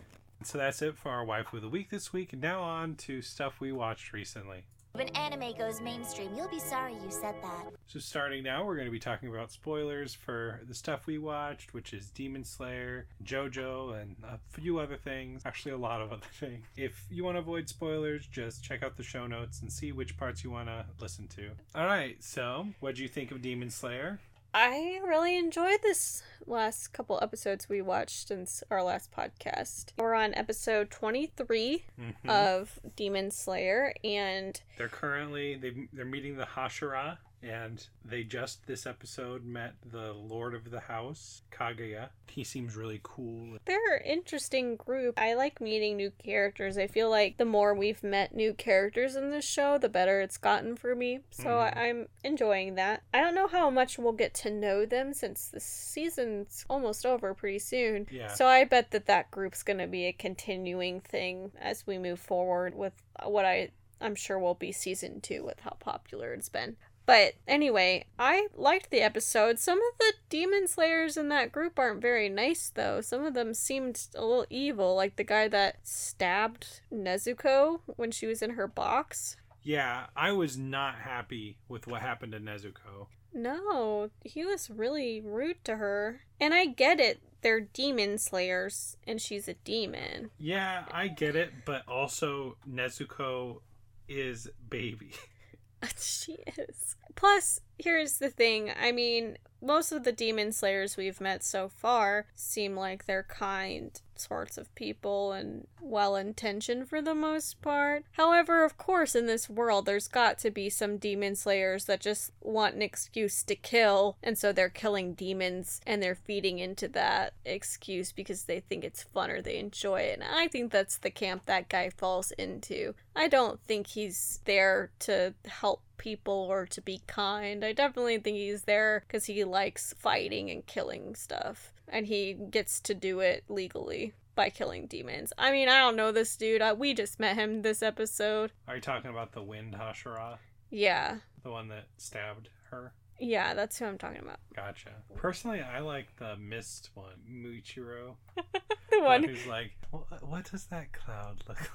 A: so that's it for our wife of the week this week. Now on to stuff we watched recently.
I: When anime goes mainstream, you'll be sorry you said that.
A: So starting now, we're going to be talking about spoilers for the stuff we watched, which is Demon Slayer, JoJo, and a few other things. Actually, a lot of other [laughs] things. If you want to avoid spoilers, just check out the show notes and see which parts you want to listen to. All right, so what do you think of Demon Slayer?
E: I really enjoyed this last couple episodes we watched since our last podcast. We're on episode 23
A: Mhm.
E: of Demon Slayer, and
A: They're currently they they're meeting the Hashira, and they just this episode met the Lord of the House, Kagaya. He seems really cool.
E: they're an interesting group. I like meeting new characters. I feel like the more we've met new characters in this show, the better it's gotten for me. So. I- I'm enjoying that. I don't know how much we'll get to know them since the season's almost over pretty soon.
A: Yeah.
E: So I bet that that group's going to be a continuing thing as we move forward with what I I'm sure will be season 2 with how popular it's been. But anyway, I liked the episode. Some of the demon slayers in that group aren't very nice though. Some of them seemed a little evil, like the guy that stabbed Nezuko when she was in her box.
A: Yeah, I was not happy with what happened to Nezuko.
E: No, he was really rude to her. And I get it. They're demon slayers and she's a demon.
A: Yeah, I get it, but also Nezuko is baby. [laughs] [laughs]
E: she is. Plus, here's the thing. I mean, most of the demon slayers we've met so far seem like they're kind sorts of people and well intentioned for the most part. However, of course, in this world, there's got to be some demon slayers that just want an excuse to kill, and so they're killing demons and they're feeding into that excuse because they think it's fun or they enjoy it. And I think that's the camp that guy falls into. I don't think he's there to help people or to be kind. I definitely think he's there because he likes fighting and killing stuff. And he gets to do it legally by killing demons. I mean, I don't know this dude. I, we just met him this episode.
A: Are you talking about the Wind Hashira?
E: Yeah.
A: The one that stabbed her?
E: Yeah, that's who I'm talking about.
A: Gotcha. Personally, I like the Mist one, Muichiro. [laughs]
E: The one.
A: Who's like, what, what does that cloud look [laughs] like?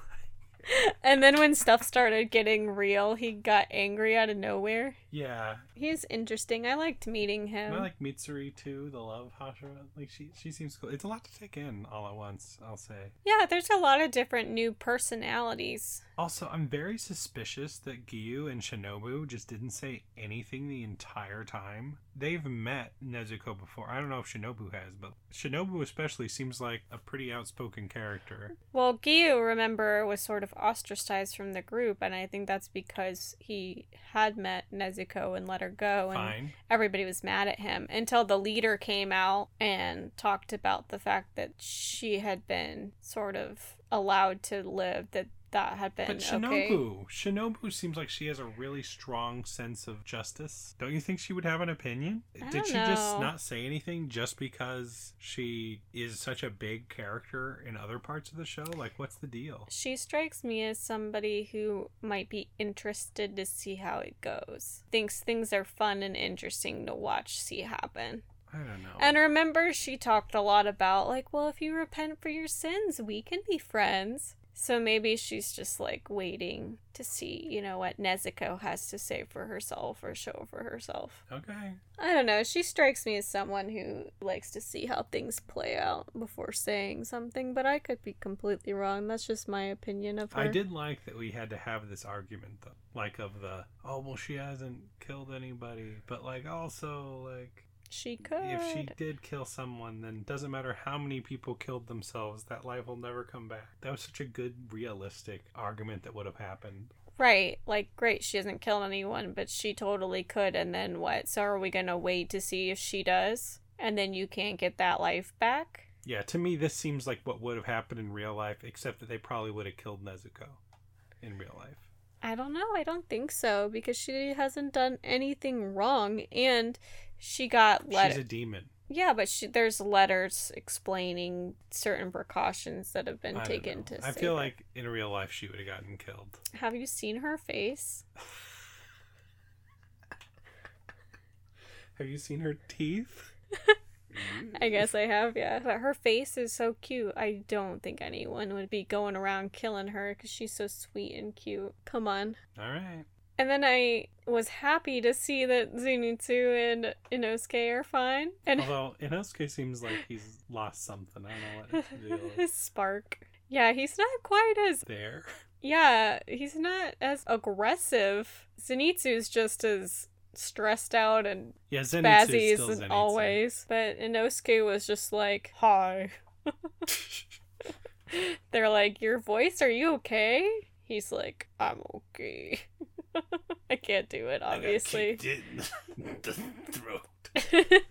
E: And then when stuff started getting real, he got angry out of nowhere.
A: Yeah.
E: He's interesting. I liked meeting him.
A: I like Mitsuri too, the love Hashira. Like she she seems cool. It's a lot to take in all at once, I'll say.
E: yeah, there's a lot of different new personalities.
A: Also, I'm very suspicious that Gyu and Shinobu just didn't say anything the entire time. They've met Nezuko before. I don't know if Shinobu has, but Shinobu especially seems like a pretty outspoken character.
E: Well, Gyu, remember, was sort of ostracized from the group, and I think that's because he had met Nezuko and let her go, and
A: Fine.
E: everybody was mad at him until the leader came out and talked about the fact that she had been sort of allowed to live, that that had been
A: But
E: okay.
A: Shinobu, Shinobu seems like she has a really strong sense of justice. Don't you think she would have an opinion? Did she just not say anything just because she is such a big character in other parts of the show? Like, what's the deal?
E: She strikes me as somebody who might be interested to see how it goes. Thinks things are fun and interesting to watch see happen.
A: I don't know.
E: And remember, she talked a lot about, like, well, if you repent for your sins, we can be friends. So maybe she's just like waiting to see, you know, what Nezuko has to say for herself or show for herself.
A: okay.
E: I don't know. She strikes me as someone who likes to see how things play out before saying something, but I could be completely wrong. That's just my opinion of her.
A: I did like that we had to have this argument though. Like of the oh well she hasn't killed anybody, but like also like
E: She could.
A: if she did kill someone then doesn't matter how many people killed themselves, that life will never come back. That was such a good realistic argument that would have happened.
E: Right. Like, great, she hasn't killed anyone, but she totally could. And then what? So are we going to wait to see if she does? And then you can't get that life back?
A: Yeah, to me, this seems like what would have happened in real life, except that they probably would have killed Nezuko in real life.
E: I don't know. I don't think so because she hasn't done anything wrong and she got let She's
A: a demon.
E: Yeah, but she, there's letters explaining certain precautions that have been
A: I
E: taken to
A: I feel
E: her.
A: like in real life she would have gotten killed.
E: Have you seen her face?
A: Have you seen her teeth? [laughs]
E: I guess I have, yeah. But her face is so cute. I don't think anyone would be going around killing her because she's so sweet and cute. Come on.
A: All right.
E: And then I was happy to see that Zenitsu and Inosuke are fine. And [laughs]
A: Although Inosuke seems like he's lost something. I don't know what [laughs]
E: his spark. Yeah, he's not quite as
A: there.
E: Yeah, he's not as aggressive. Zenitsu's just as stressed out and
A: Yeah,
E: spazzy as always. But Inosuke was just like, "Hi." [laughs] They're like, "Your voice? Are you okay?" He's like, "I'm okay." [laughs] I can't do it, obviously.
A: I got kicked in [laughs] the throat.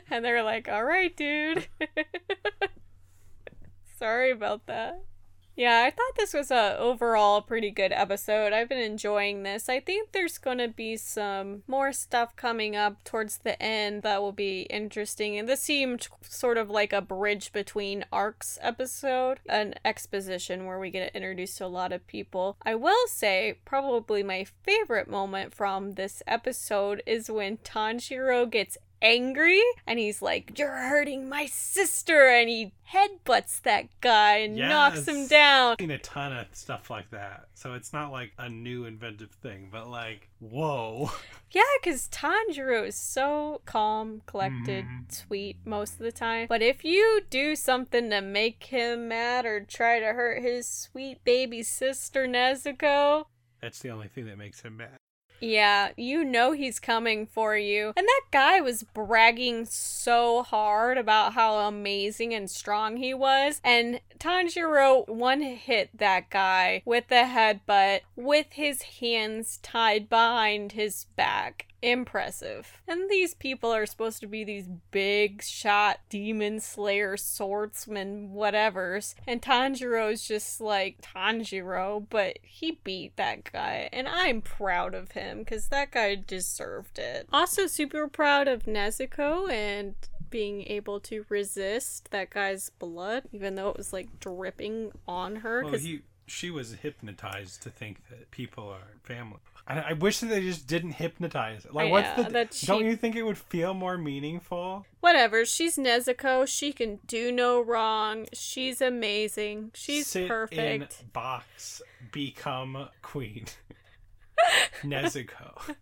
A: [laughs]
E: and they're like, "All right, dude." Sorry about that. Yeah, I thought this was a overall pretty good episode. I've been enjoying this. I think there's going to be some more stuff coming up towards the end that will be interesting. And this seemed sort of like a bridge between arcs episode, an exposition where we get introduced to a lot of people. I will say, probably my favorite moment from this episode is when Tanjiro gets angry and he's like, You're hurting my sister. And he headbutts that guy and knocks him down.
A: I've seen a ton of stuff like that. So it's not like a new inventive thing, but like, whoa. [laughs]
E: Yeah, because Tanjiro is so calm, collected, mm-hmm. sweet most of the time. But if you do something to make him mad or try to hurt his sweet baby sister Nezuko,
A: That's the only thing that makes him mad.
E: Yeah, you know he's coming for you. And that guy was bragging so hard about how amazing and strong he was. And Tanjiro one hit that guy with a headbutt with his hands tied behind his back. Impressive. And these people are supposed to be these big shot demon slayer swordsman whatevers. And Tanjiro's just like Tanjiro, but he beat that guy. And I'm proud of him because that guy deserved it. Also, super proud of Nezuko and being able to resist that guy's blood, even though it was like dripping on her.
A: Well, he, she was hypnotized to think that people are family. I, I wish that they just didn't hypnotise. it. Like,
E: I
A: what's
E: know,
A: the?
E: that
A: Don't you think it would feel more meaningful?
E: Whatever, she's Nezuko. She can do no wrong. She's amazing. She's
A: Sit
E: perfect.
A: in box, become queen. [laughs] Nezuko.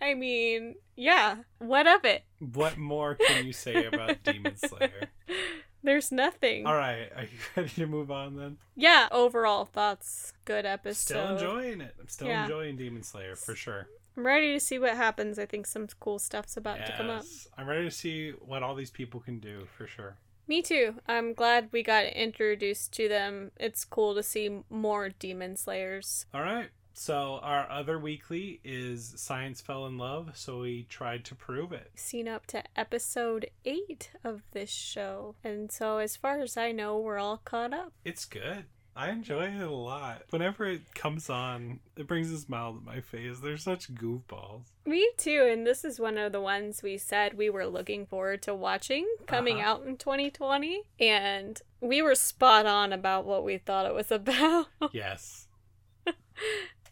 E: I mean, yeah. What of it?
A: What more can you say about Demon Slayer? [laughs]
E: There's nothing.
A: All right, [laughs] are you ready to move on then?
E: Yeah, overall thoughts. Good episode.
A: Still enjoying it. I'm still
E: Yeah.
A: enjoying Demon Slayer for sure.
E: I'm ready to see what happens. I think some cool stuff's about to come up.
A: Yes, I'm ready to see what all these people can do for sure.
E: Me too. I'm glad we got introduced to them. It's cool to see more demon slayers.
A: All right. So our other weekly is Science Fell in Love, so we tried to prove it.
E: Seen up to episode 8 of this show. And so as far as I know, we're all caught up.
A: It's good. I enjoy it a lot. Whenever it comes on, it brings a smile to my face. They're such goofballs.
E: Me too, and this is one of the ones we said we were looking forward to watching coming
A: Uh-huh.
E: out in 2020, and we were spot on about what we thought it was about. [laughs]
A: Yes.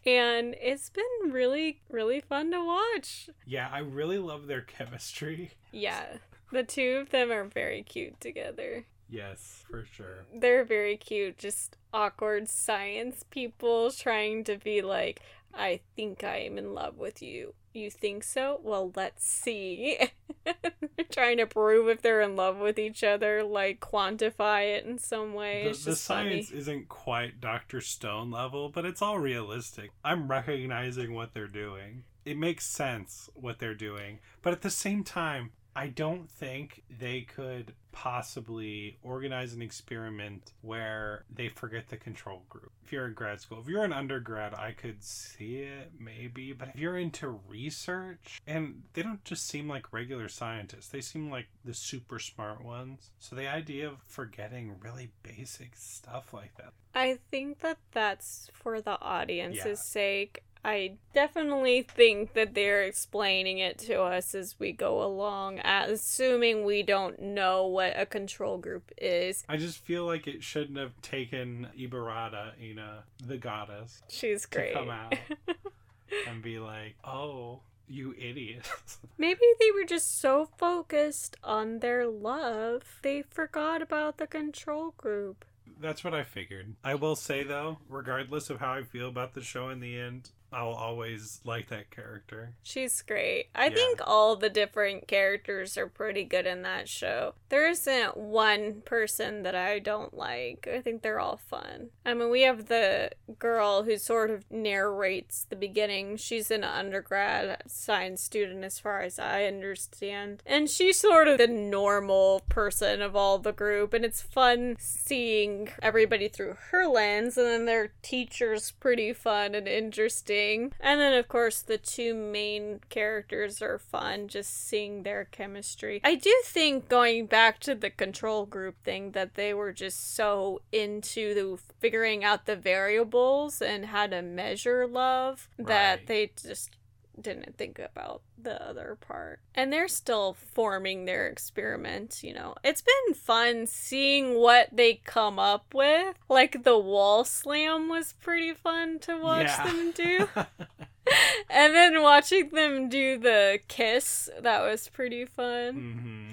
E: And it's been really, really fun to watch.
A: Yeah, I really love their chemistry.
E: Yeah, the two of them are very cute together.
A: Yes, for sure.
E: They're very cute, just awkward science people trying to be like, I think I am in love with you. You think so? Well, let's see. they're [laughs] trying to prove if they're in love with each other, like quantify it in some way.
A: The, the science
E: funny.
A: isn't quite Dr. Stone level, but it's all realistic. I'm recognizing what they're doing. It makes sense what they're doing, but at the same time, I don't think they could possibly organize an experiment where they forget the control group. If you're in grad school, if you're an undergrad, I could see it maybe, but if you're into research, and they don't just seem like regular scientists, they seem like the super smart ones. So the idea of forgetting really basic stuff like that.
E: I think that that's for the audience's
A: Yeah.
E: sake. I definitely think that they're explaining it to us as we go along, assuming we don't know what a control group is.
A: I just feel like it shouldn't have taken Ibarada, Ena, the goddess,
E: She's
A: to
E: great.
A: come out [laughs] and be like, "Oh, you idiots." [laughs]
E: Maybe they were just so focused on their love, they forgot about the control group.
A: That's what I figured. I will say though, regardless of how I feel about the show in the end, I'll always like that character.
E: She's great. I
A: Yeah.
E: think all the different characters are pretty good in that show. There isn't one person that I don't like. I think they're all fun. I mean, we have the girl who sort of narrates the beginning. She's an undergrad science student, as far as I understand. And she's sort of the normal person of all the group. And it's fun seeing everybody through her lens. And then their teacher's pretty fun and interesting. And then, of course, the two main characters are fun, just seeing their chemistry. I do think, going back to the control group thing, that they were just so into the figuring out the variables and how to measure love that they just didn't think about the other part. And they're still forming their experiment, you know. It's been fun seeing what they come up with. Like the wall slam was pretty fun to watch
A: Yeah.
E: them do. [laughs] [laughs] and then watching them do the kiss, that was pretty fun.
A: hmm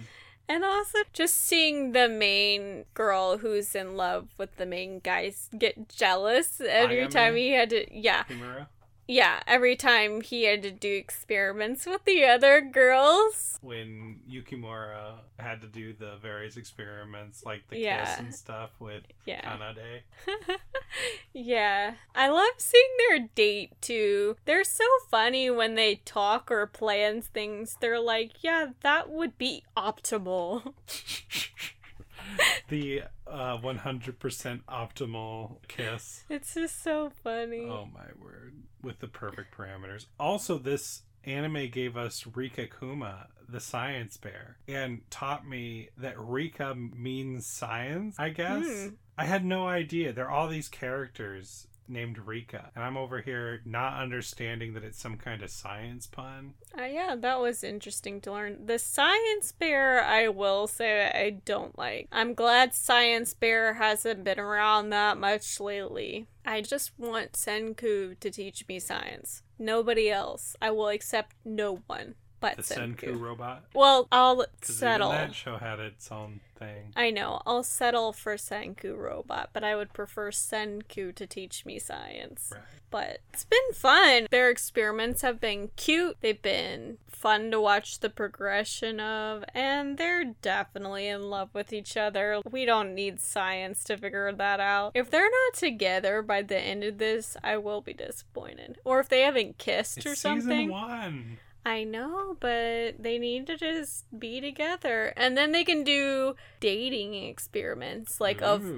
E: And also just seeing the main girl who's in love with the main guys get jealous every time he had to yeah.
A: Himuro?
E: Yeah, every time he had to do experiments with the other girls.
A: When Yukimura had to do the various experiments, like the
E: Yeah.
A: kiss and stuff with
E: Yeah.
A: Kanade. [laughs]
E: yeah. I love seeing their date too. They're so funny when they talk or plan things. They're like, yeah, that would be optimal. [laughs]
A: the uh, 100% optimal kiss.
E: It's just so funny.
A: Oh my word. With the perfect parameters. Also, this anime gave us Rika Kuma, the science bear, and taught me that Rika means science, I guess.
E: Hmm.
A: I had no idea. There are all these characters named Rika, and I'm over here not understanding that it's some kind of science pun.
E: Uh, yeah, that was interesting to learn. The Science Bear, I will say, I don't like. I'm glad Science Bear hasn't been around that much lately. I just want Senku to teach me science. Nobody else. I will accept no one but
A: The
E: Senku.
A: Senku robot.
E: Well, I'll
A: 'Cause even
E: settle.
A: that show had its own thing.
E: I know. I'll settle for Senku Robot, but I would prefer Senku to teach me science.
A: Right.
E: But it's been fun. Their experiments have been cute. They've been fun to watch the progression of, and they're definitely in love with each other. We don't need science to figure that out. If they're not together by the end of this, I will be disappointed. Or if they haven't kissed
A: It's
E: or
A: season
E: something.
A: one.
E: I know, but they need to just be together. And then they can do dating experiments, like of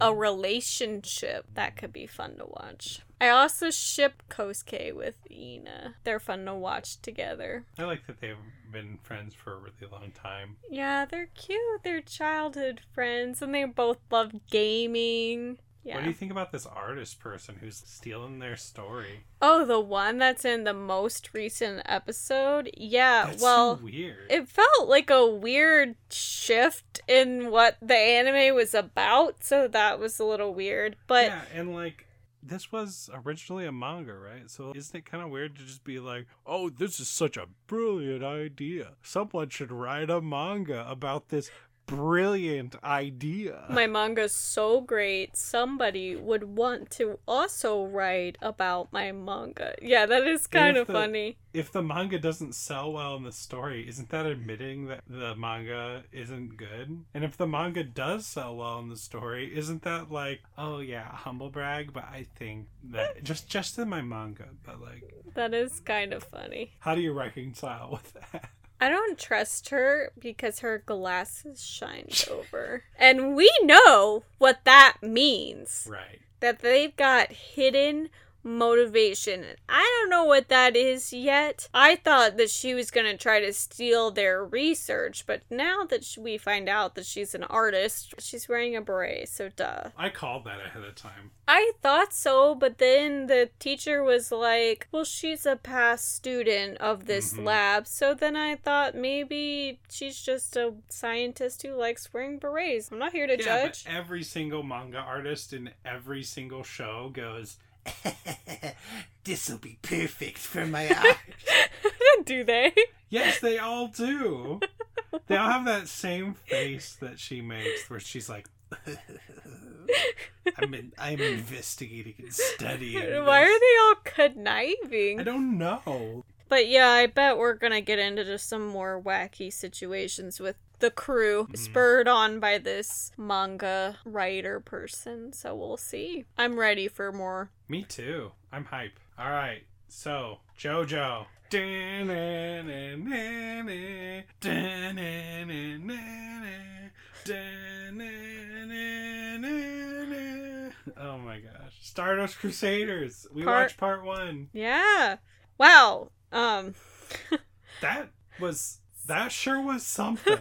E: a relationship. That could be fun to watch. I also ship Kosuke with Ena. They're fun to watch together.
A: I like that they've been friends for a really long time.
E: Yeah, they're cute. They're childhood friends, and they both love gaming. Yeah.
A: What do you think about this artist person who's stealing their story?
E: oh, the one that's in the most recent episode? Yeah,
A: That's
E: well.
A: so weird.
E: It felt like a weird shift in what the anime was about, so that was a little weird. But
A: yeah, and like this was originally a manga, right? So isn't it kind of weird to just be like, "Oh, this is such a brilliant idea. Someone should write a manga about this brilliant idea."
E: my manga's so great, somebody would want to also write about my manga. Yeah, that is kind of
A: the-
E: funny.
A: if the manga doesn't sell well in the story, isn't that admitting that the manga isn't good? And if the manga does sell well in the story, isn't that like, oh yeah, humble brag? But I think that just just in my manga, but like,
E: That is kind of funny.
A: how do you reconcile with that?
E: I don't trust her because her glasses shined [laughs] over. And we know what that means.
A: Right.
E: That they've got hidden motivation. I don't know what that is yet. I thought that she was going to try to steal their research, but now that we find out that she's an artist, she's wearing a beret, so duh.
A: I called that ahead of time.
E: I thought so, but then the teacher was like, well, she's a past student of this
A: Mhm.
E: lab, so then I thought maybe she's just a scientist who likes wearing berets. I'm not here to
A: yeah,
E: judge.
A: but every single manga artist in every single show goes, [laughs] "This'll be perfect for my [laughs] art."
E: Do they?
A: yes, they all do. [laughs] They all have that same face that she makes, where she's like, "I'm in, I'm investigating and studying."
E: Why
A: this."
E: are they all conniving?
A: I don't know.
E: But yeah, I bet we're gonna get into just some more wacky situations with the crew, mm-hmm. spurred on by this manga writer person. So we'll see. I'm ready for more.
A: Me too. I'm hype. All right. So, JoJo. Oh my gosh. Stardust Crusaders. We
E: Part-
A: watched part one.
E: Yeah. Wow. Um. [laughs]
A: That was that sure was something.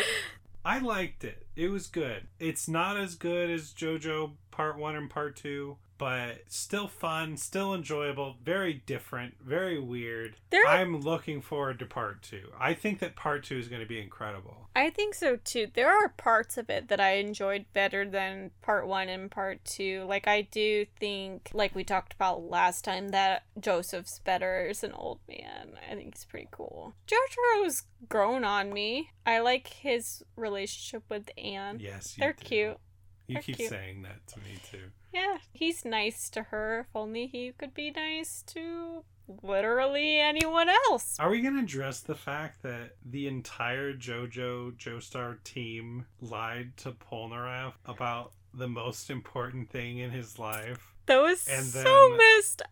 A: [laughs] I liked it. It was good. It's not as good as JoJo Part 1 and Part 2, but still fun, still enjoyable, very different, very weird.
E: There
A: I'm looking forward to Part 2. I think that Part 2 is going to be incredible.
E: I think so too. There are parts of it that I enjoyed better than part one and part two. Like, I do think, like we talked about last time, that Joseph's better as an old man. I think he's pretty cool. Jojo's grown on me. I like his relationship with Anne.
A: Yes,
E: They're
A: do.
E: cute.
A: You
E: They're
A: keep
E: cute.
A: saying that to me too.
E: Yeah, he's nice to her. If only he could be nice to literally anyone else.
A: Are we going to address the fact that the entire JoJo Joestar team lied to Polnareff about the most important thing in his life?
E: That was
A: And
E: so messed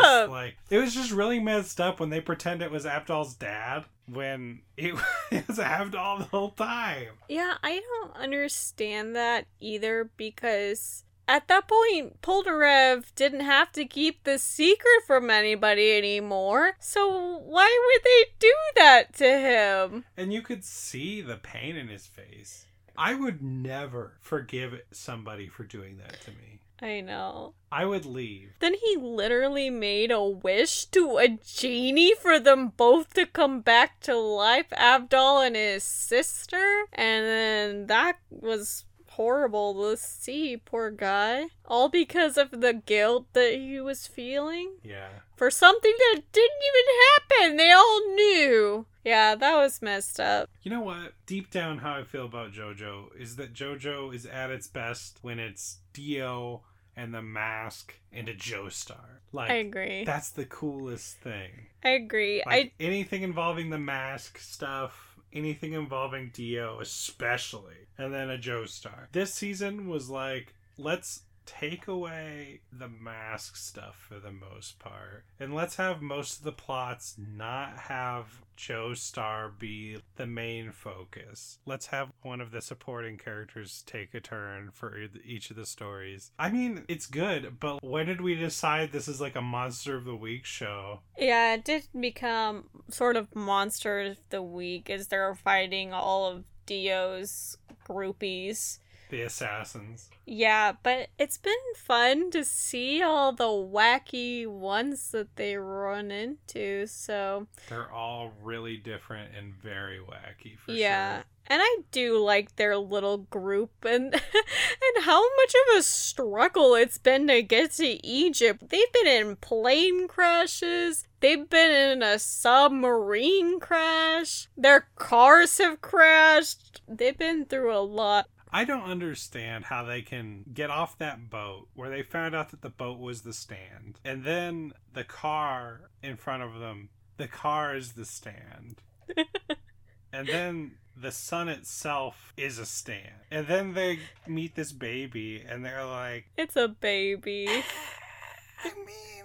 E: up.
A: like it was just really messed up when they pretend it was Avdol's dad when it, [laughs] it was Avdol the whole time.
E: Yeah, I don't understand that either because at that point, Polnareff didn't have to keep the secret from anybody anymore. So why would they do that to him?
A: And you could see the pain in his face. I would never forgive somebody for doing that to me.
E: I know.
A: I would leave.
E: Then he literally made a wish to a genie for them both to come back to life, Avdol and his sister. And then that was horrible to see, poor guy. All because of the guilt that he was feeling
A: Yeah.
E: for something that didn't even happen. They all knew. Yeah, that was messed up.
A: You know what? Deep down, how I feel about JoJo is that JoJo is at its best when it's Dio and the mask and a Joestar. Like,
E: I agree.
A: That's the coolest thing.
E: I agree.
A: Like anything involving the mask stuff, anything involving Dio, especially, and then a Joestar. This season was like, let's take away the mask stuff for the most part, and let's have most of the plots not have Joestar be the main focus. Let's have one of the supporting characters take a turn for each of the stories. I mean, it's good, but when did we decide this is like a monster of the week show?
E: Yeah, it did become sort of monster of the week as they're fighting all of Dio's groupies.
A: The assassins.
E: Yeah, but it's been fun to see all the wacky ones that they run into. So,
A: They're all really different and very wacky for
E: yeah.
A: sure.
E: And I do like their little group and [laughs] and how much of a struggle it's been to get to Egypt. They've been in plane crashes. They've been in a submarine crash. Their cars have crashed. They've been through a lot.
A: I don't understand how they can get off that boat where they found out that the boat was the stand. And then the car in front of them, the car is the stand. [laughs] and then the sun itself is a stand. And then they meet this baby and they're like,
E: It's a baby. [sighs]
A: I mean,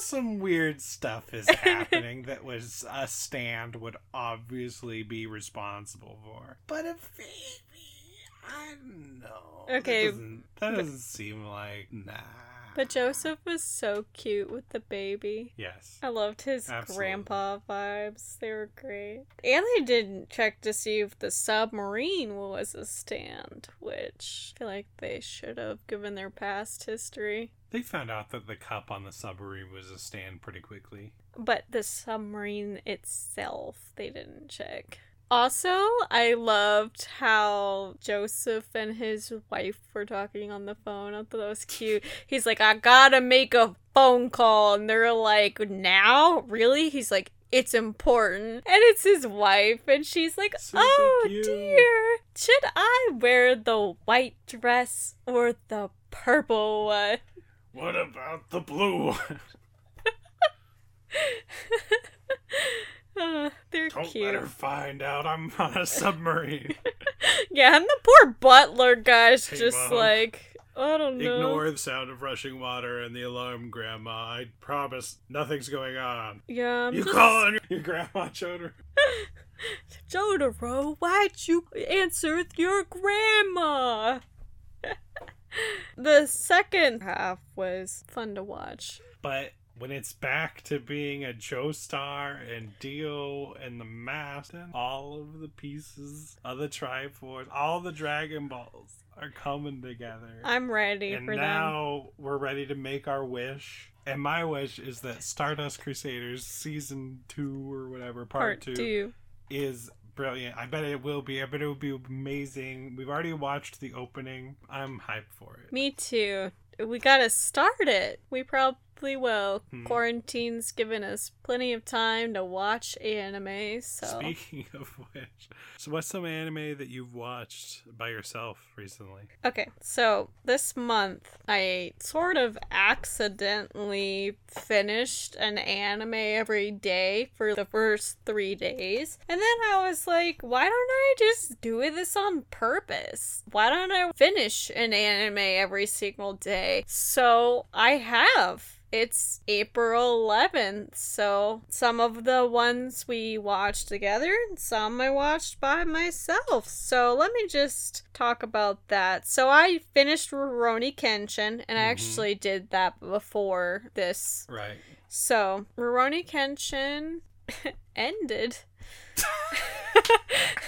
A: some weird stuff is [laughs] happening that was a stand would obviously be responsible for. But a baby, I don't know.
E: Okay,
A: That doesn't, that doesn't seem like nah.
E: But Joseph was so cute with the baby.
A: Yes.
E: I loved his
A: Absolutely.
E: grandpa vibes. They were great. And they didn't check to see if the submarine was a stand, which I feel like they should have given their past history.
A: They found out that the cup on the submarine was a stand pretty quickly.
E: But the submarine itself, they didn't check. Also, I loved how Joseph and his wife were talking on the phone. I thought that was cute. He's like, I gotta make a phone call. And they're like, now? Really? He's like, it's important. And it's his wife. And she's like, oh dear. Should I wear the white dress or the purple one?
A: What about the blue one? [laughs]
E: Uh, they're
A: Don't
E: cute.
A: let her find out I'm on a submarine. [laughs]
E: Yeah, and the poor butler guy's
A: Hey,
E: just
A: Mom.
E: like, I don't know.
A: Ignore the sound of rushing water and the alarm, Grandma. I promise nothing's going on.
E: Yeah, I'm
A: you
E: just...
A: call on your, your grandma, Jotaro.
E: Jotaro, why'd you answer your grandma? [laughs] the second half was fun to watch.
A: But when it's back to being a Joestar and Dio and the mask and all of the pieces of the Triforce, all the Dragon Balls are coming together.
E: I'm ready
A: and
E: for them.
A: now we're ready to make our wish. And my wish is that Stardust Crusaders season two or whatever part,
E: Part two.
A: is brilliant. I bet it will be. I bet it will be amazing. We've already watched the opening. I'm hyped for it.
E: Me too. We gotta start it. We probably will.
A: Hmm.
E: Quarantine's given us plenty of time to watch anime, so.
A: Speaking [laughs] of which, so what's some anime that you've watched by yourself recently?
E: Okay, so this month I sort of accidentally finished an anime every day for the first three days. And then I was like, why don't I just do this on purpose? Why don't I finish an anime every single day? So I have. It's April 11th, so some of the ones we watched together, and some I watched by myself. So let me just talk about that. So I finished Rurouni Kenshin, and I actually did that before this.
A: Right.
E: So Rurouni Kenshin [laughs] ended. [laughs]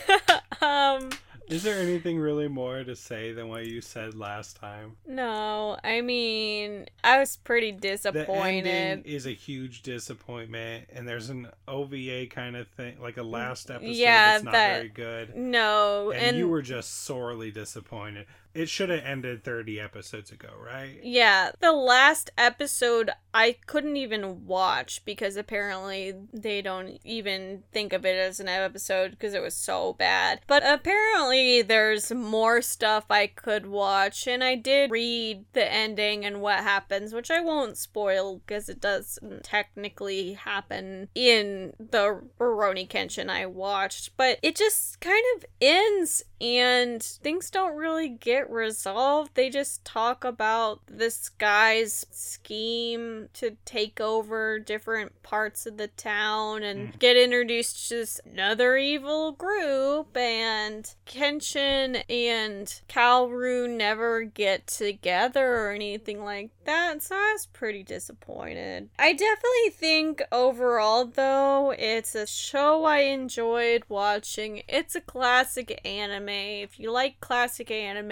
E: [laughs] um.
A: Is there anything really more to say than what you said last time?
E: No, I mean, I was pretty disappointed.
A: The ending is a huge disappointment, and there's an OVA kind of thing, like a last episode
E: Yeah,
A: that's not
E: that-
A: very good.
E: No,
A: And,
E: and,
A: you were just sorely disappointed. It should have ended 30 episodes ago, right?
E: yeah, the last episode I couldn't even watch because apparently they don't even think of it as an episode because it was so bad. But apparently there's more stuff I could watch, and I did read the ending and what happens, which I won't spoil because it doesn't technically happen in the Rurouni Kenshin I watched. But it just kind of ends and things don't really get resolved. They just talk about this guy's scheme to take over different parts of the town and mm. get introduced to this another evil group and Kenshin and Kaoru never get together or anything like that. So I was pretty disappointed. I definitely think overall though it's a show I enjoyed watching. It's a classic anime. If you like classic anime,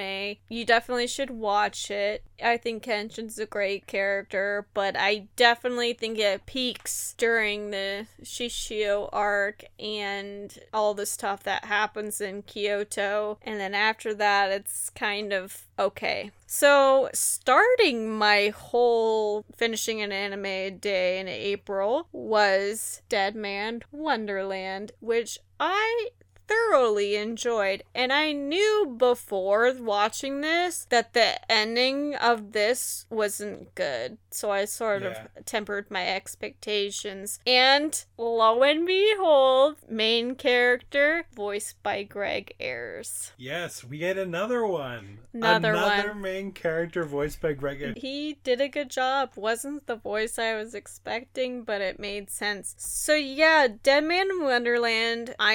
E: you definitely should watch it. I think Kenshin's a great character, but I definitely think it peaks during the Shishio arc and all the stuff that happens in Kyoto. And then after that, it's kind of okay. So, starting my whole finishing an anime day in April was Dead Man Wonderland, which I thoroughly enjoyed. And I knew before watching this that the ending of this wasn't good. So I sort
A: Yeah.
E: of tempered my expectations. And lo and behold, main character voiced by Greg Ayres.
A: Yes, we get another one.
E: Another
A: another
E: one.
A: main character voiced by Greg.
E: He did a good job. Wasn't the voice I was expecting, but it made sense. So yeah, Dead Man in Wonderland, I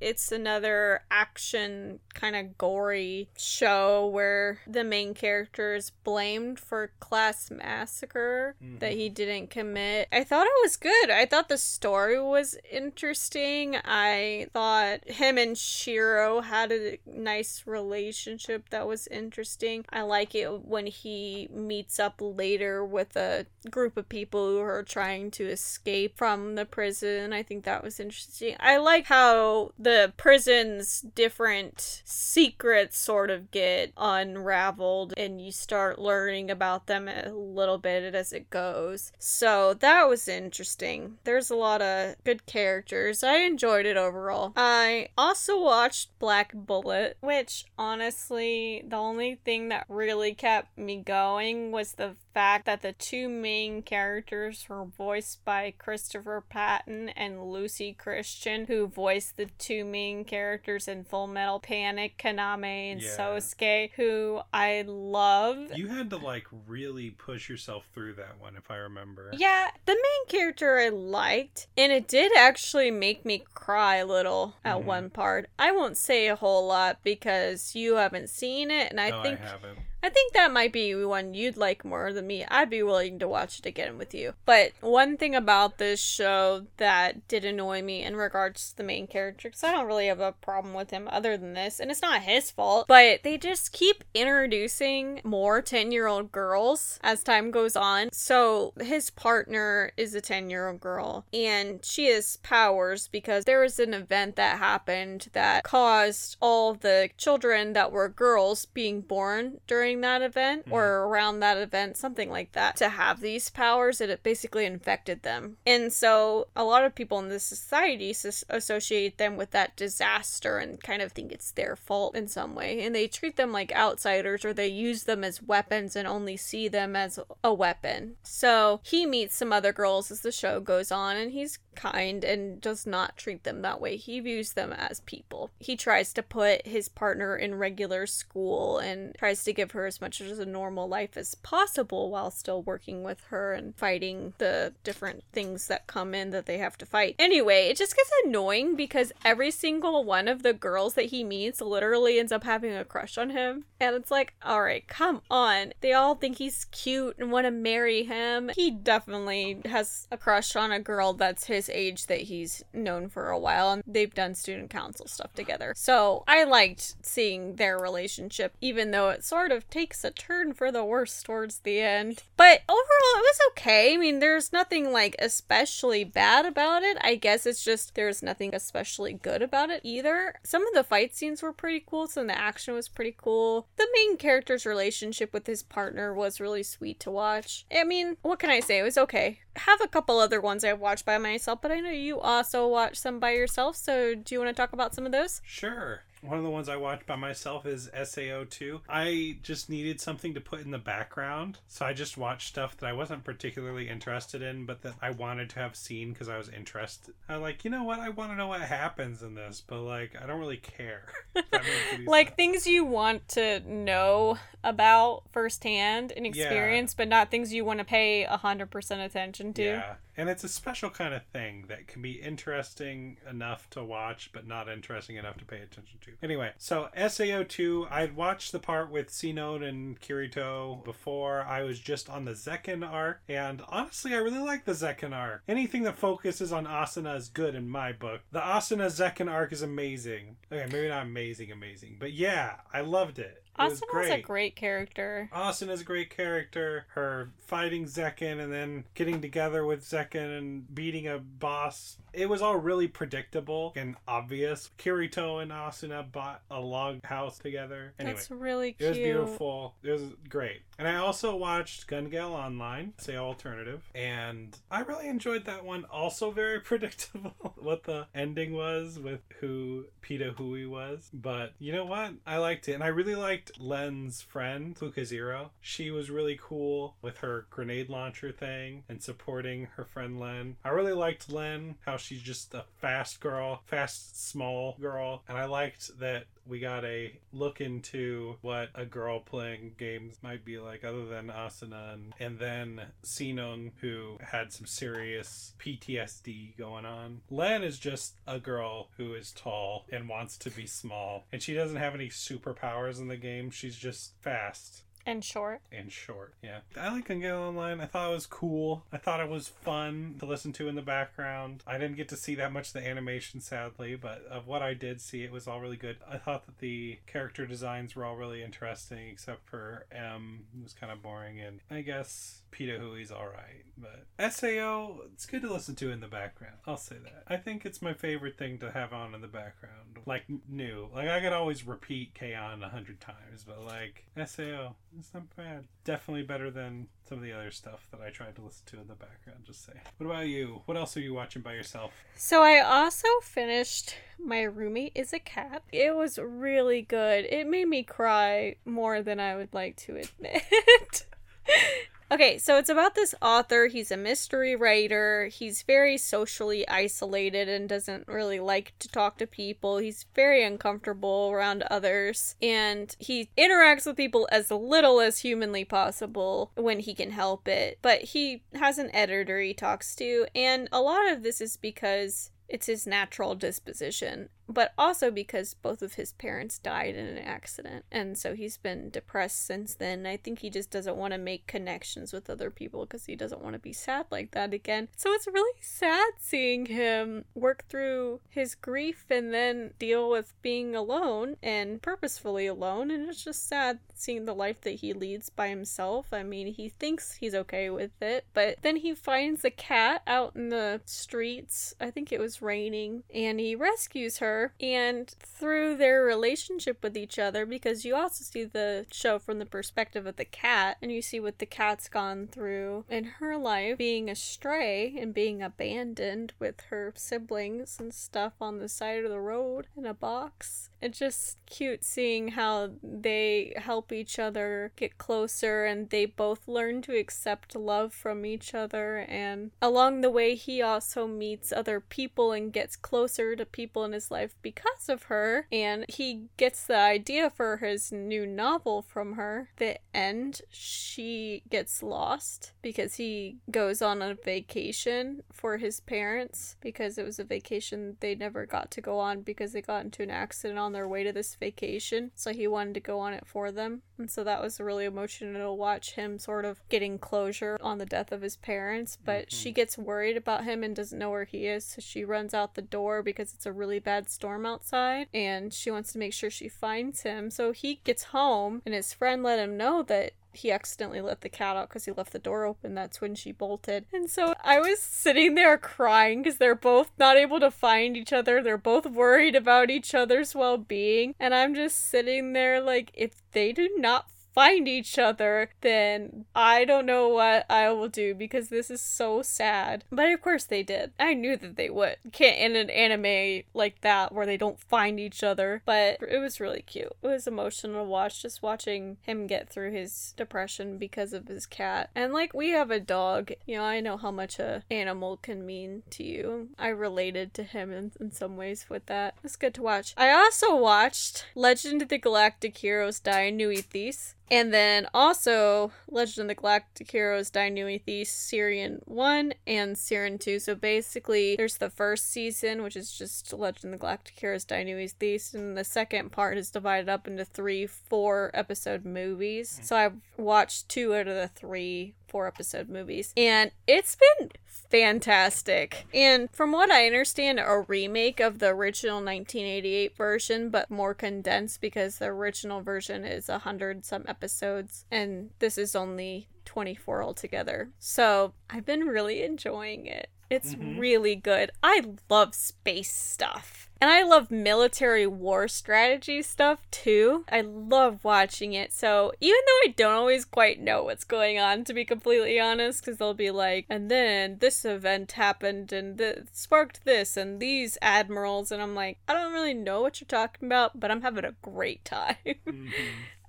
E: It's another action kind of gory show where the main character is blamed for class massacre mm-hmm. that he didn't commit. I thought it was good. I thought the story was interesting. I thought him and Shiro had a nice relationship that was interesting. I like it when he meets up later with a group of people who are trying to escape from the prison. I think that was interesting. I like how the prison's different secrets sort of get unraveled and you start learning about them a little bit as it goes. So that was interesting. There's a lot of good characters. I enjoyed it overall. I also watched Black Bullet, which honestly, the only thing that really kept me going was the fact that the two main characters were voiced by Christopher Patton and Lucy Christian, who voiced the two main characters in Full Metal Panic, Kaname and
A: Yeah.
E: Sosuke, who I love.
A: You had to like really push yourself through that one, if I remember.
E: Yeah, the main character I liked, and it did actually make me cry a little at
A: Mhm.
E: one part. I won't say a whole lot because you haven't seen it, and I
A: no,
E: think
A: I haven't.
E: I think that might be one you'd like more than me. I'd be willing to watch it again with you. But one thing about this show that did annoy me in regards to the main character, because I don't really have a problem with him other than this, and it's not his fault, but they just keep introducing more 10 year old girls as time goes on. So his partner is a 10 year old girl, and she has powers because there was an event that happened that caused all the children that were girls being born during that event mm-hmm. or around that event, something like that, to have these powers. It basically infected them. And so a lot of people in this society s- associate them with that disaster and kind of think it's their fault in some way. And they treat them like outsiders or they use them as weapons and only see them as a weapon. So he meets some other girls as the show goes on and he's kind and does not treat them that way. He views them as people. He tries to put his partner in regular school and tries to give her as much as a normal life as possible while still working with her and fighting the different things that come in that they have to fight. Anyway, it just gets annoying because every single one of the girls that he meets literally ends up having a crush on him. And it's like, all right, come on. They all think he's cute and want to marry him. He definitely has a crush on a girl that's his age that he's known for a while, and they've done student council stuff together. So I liked seeing their relationship, even though it sort of takes a turn for the worse towards the end. But overall, it was okay. I mean, there's nothing like especially bad about it. I guess it's just there's nothing especially good about it either. Some of the fight scenes were pretty cool, some of the action was pretty cool. The main character's relationship with his partner was really sweet to watch. I mean, what can I say? It was okay. Have a couple other ones I've watched by myself, but I know you also watch some by yourself, so do you want to talk about some of those?
A: Sure. One of the ones I watched by myself is SAO2. I just needed something to put in the background, so I just watched stuff that I wasn't particularly interested in, but that I wanted to have seen because I was interested. I like, you know what? I want to know what happens in this, but like, I don't really care. [laughs] If that makes any [laughs]
E: like
A: sense.
E: things you want to know about firsthand and
A: Yeah.
E: experience, but not things you want to pay a hundred percent attention to.
A: Yeah, and it's a special kind of thing that can be interesting enough to watch, but not interesting enough to pay attention to. Anyway, so SAO2, I'd watched the part with Sinon and Kirito before. I was just on the Zekken arc, and honestly, I really like the Zekken arc. Anything that focuses on Asuna is good in my book. The Asuna Zekken arc is amazing. Okay, maybe not amazing, amazing, but yeah, I loved it. It was
E: a great character.
A: Austin is a great character. Her fighting Zekken and then getting together with second and beating a boss. It was all really predictable and obvious. Kirito and Asuna bought a log house together. Anyway,
E: That's really cute.
A: it was beautiful. It was great. And I also watched Gun Gale Online, say alternative, and I really enjoyed that one. Also very [laughs] predictable what the ending was with who Pitohui was. But you know what? I liked it. And I really liked Len's friend, Fukaziroh. She was really cool with her grenade launcher thing and supporting her friend Len. I really liked Len, how she's just a fast girl, fast, small girl. And I liked that we got a look into what a girl playing games might be like other than Asuna and, and then Sinon who had some serious PTSD going on. Len is just a girl who is tall and wants to be small and she doesn't have any superpowers in the game. She's just fast
E: and short.
A: and short. Yeah. I like Gun Gale Online. I thought it was cool. I thought it was fun to listen to in the background. I didn't get to see that much of the animation, sadly, but of what I did see, it was all really good. I thought that the character designs were all really interesting, except for M, who was kind of boring, and I guess Pitohui's alright. But SAO, it's good to listen to in the background. I'll say that. I think it's my favorite thing to have on in the background. Like new. Like I could always repeat K-On! a hundred times, but like SAO, it's not bad. Definitely better than some of the other stuff that I tried to listen to in the background, just say. What about you? What else are you watching by yourself?
E: So I also finished My Roommate is a Cat. It was really good. It made me cry more than I would like to admit. [laughs] Okay, so it's about this author. He's a mystery writer. He's very socially isolated and doesn't really like to talk to people. He's very uncomfortable around others. And he interacts with people as little as humanly possible when he can help it. But he has an editor he talks to. And a lot of this is because it's his natural disposition, but also because both of his parents died in an accident. And so he's been depressed since then. I think he just doesn't want to make connections with other people because he doesn't want to be sad like that again. So it's really sad seeing him work through his grief and then deal with being alone and purposefully alone. And it's just sad seeing the life that he leads by himself. I mean, he thinks he's okay with it, but then he finds a cat out in the streets. I think it was raining, and he rescues her. And through their relationship with each other, because you also see the show from the perspective of the cat, and you see what the cat's gone through in her life, being astray and being abandoned with her siblings and stuff on the side of the road in a box. It's just cute seeing how they help each other get closer and they both learn to accept love from each other. And along the way, he also meets other people and gets closer to people in his life because of her. And he gets the idea for his new novel from her. The end, she gets lost because he goes on a vacation for his parents because it was a vacation they never got to go on because they got into an accident on their way to this vacation. So he wanted to go on it for them. And so that was really emotional to watch him sort of getting closure on the death of his parents. But she mm-hmm. gets worried about him and doesn't know where he is. So she runs out the door because it's a really bad storm outside. And she wants to make sure she finds him. So he gets home and his friend let him know that he accidentally let the cat out because he left the door open. That's when she bolted. And so I was sitting there crying because they're both not able to find each other. They're both worried about each other's well being. And I'm just sitting there like, if they do not find each other, then I don't know what I will do because this is so sad. But of course they did. I knew that they would. Can't in an anime like that where they don't find each other. But it was really cute. It was emotional to watch just watching him get through his depression because of his cat. And like we have a dog, you know, I know how much a animal can mean to you. I related to him in, in some ways with that. It's good to watch. I also watched Legend of the Galactic Heroes Die Neue These. And then also Legend of the Galactic Heroes Dainui Thys Seiran 1 and Seiran 2. So basically, there's the first season, which is just Legend of the Galactic Heroes Thys, and the second part is divided up into three four episode movies. Mm. So I've watched two out of the three four episode movies, and it's been fantastic. And from what I understand, a remake of the original 1988 version, but more condensed because the original version is 100 some episodes, and this is only 24 altogether. So I've been really enjoying it. It's mm-hmm. really good. I love space stuff. And I love military war strategy stuff too. I love watching it. So even though I don't always quite know what's going on, to be completely honest, because they'll be like, and then this event happened and th- sparked this and these admirals, and I'm like, I don't really know what you're talking about, but I'm having a great [laughs] time. Mm-hmm.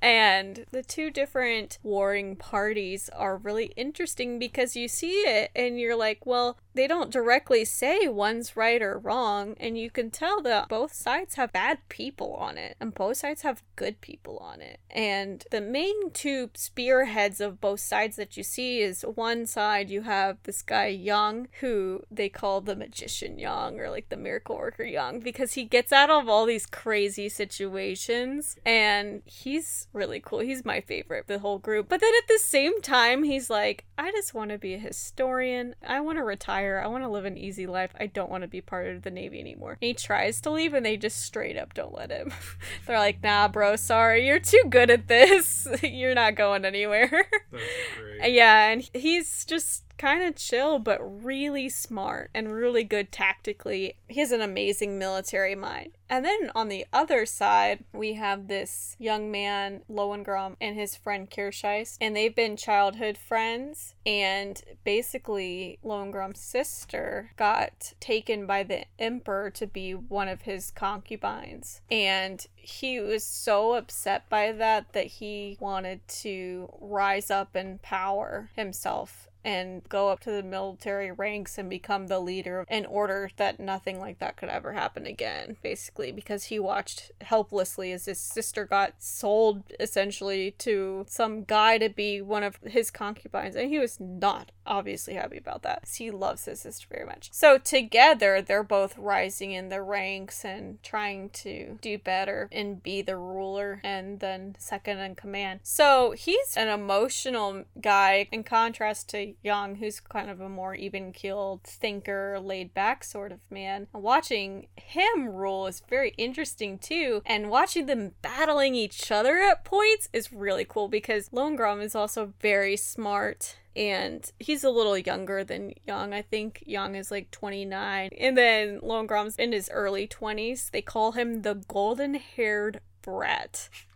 E: And the two different warring parties are really interesting because you see it and you're like, well, they don't directly say one's right or wrong, and you can tell that both sides have bad people on it, and both sides have good people on it. And the main two spearheads of both sides that you see is one side you have this guy Yang, who they call the magician Yang or like the miracle worker Yang, because he gets out of all these crazy situations and he's really cool. He's my favorite, of the whole group. But then at the same time, he's like, I just want to be a historian. I want to retire. I want to live an easy life. I don't want to be part of the Navy anymore. And he tries to leave and they just straight up don't let him. [laughs] They're like, nah, bro, sorry. You're too good at this. [laughs] You're not going anywhere.
A: That's [laughs] great.
E: yeah, and he's just kind of chill but really smart and really good tactically. He has an amazing military mind. And then on the other side, we have this young man, Lohengramm, and his friend Kircheis, and they've been childhood friends. And basically, Lohengramm's sister got taken by the emperor to be one of his concubines. And he was so upset by that that he wanted to rise up in power himself and go up to the military ranks and become the leader in order that nothing like that could ever happen again, basically, because he watched helplessly as his sister got sold essentially to some guy to be one of his concubines, and he was not obviously happy about that. He loves his sister very much. So together, they're both rising in the ranks and trying to do better and be the ruler and then second in command. So he's an emotional guy in contrast to Yang, who's kind of a more even keeled thinker, laid back sort of man. Watching him rule is very interesting too, and watching them battling each other at points is really cool because Lohengramm is also very smart and he's a little younger than Yang. I think Yang is like 29. And then Lohengramm's in his early 20s. They call him the golden haired brat [laughs]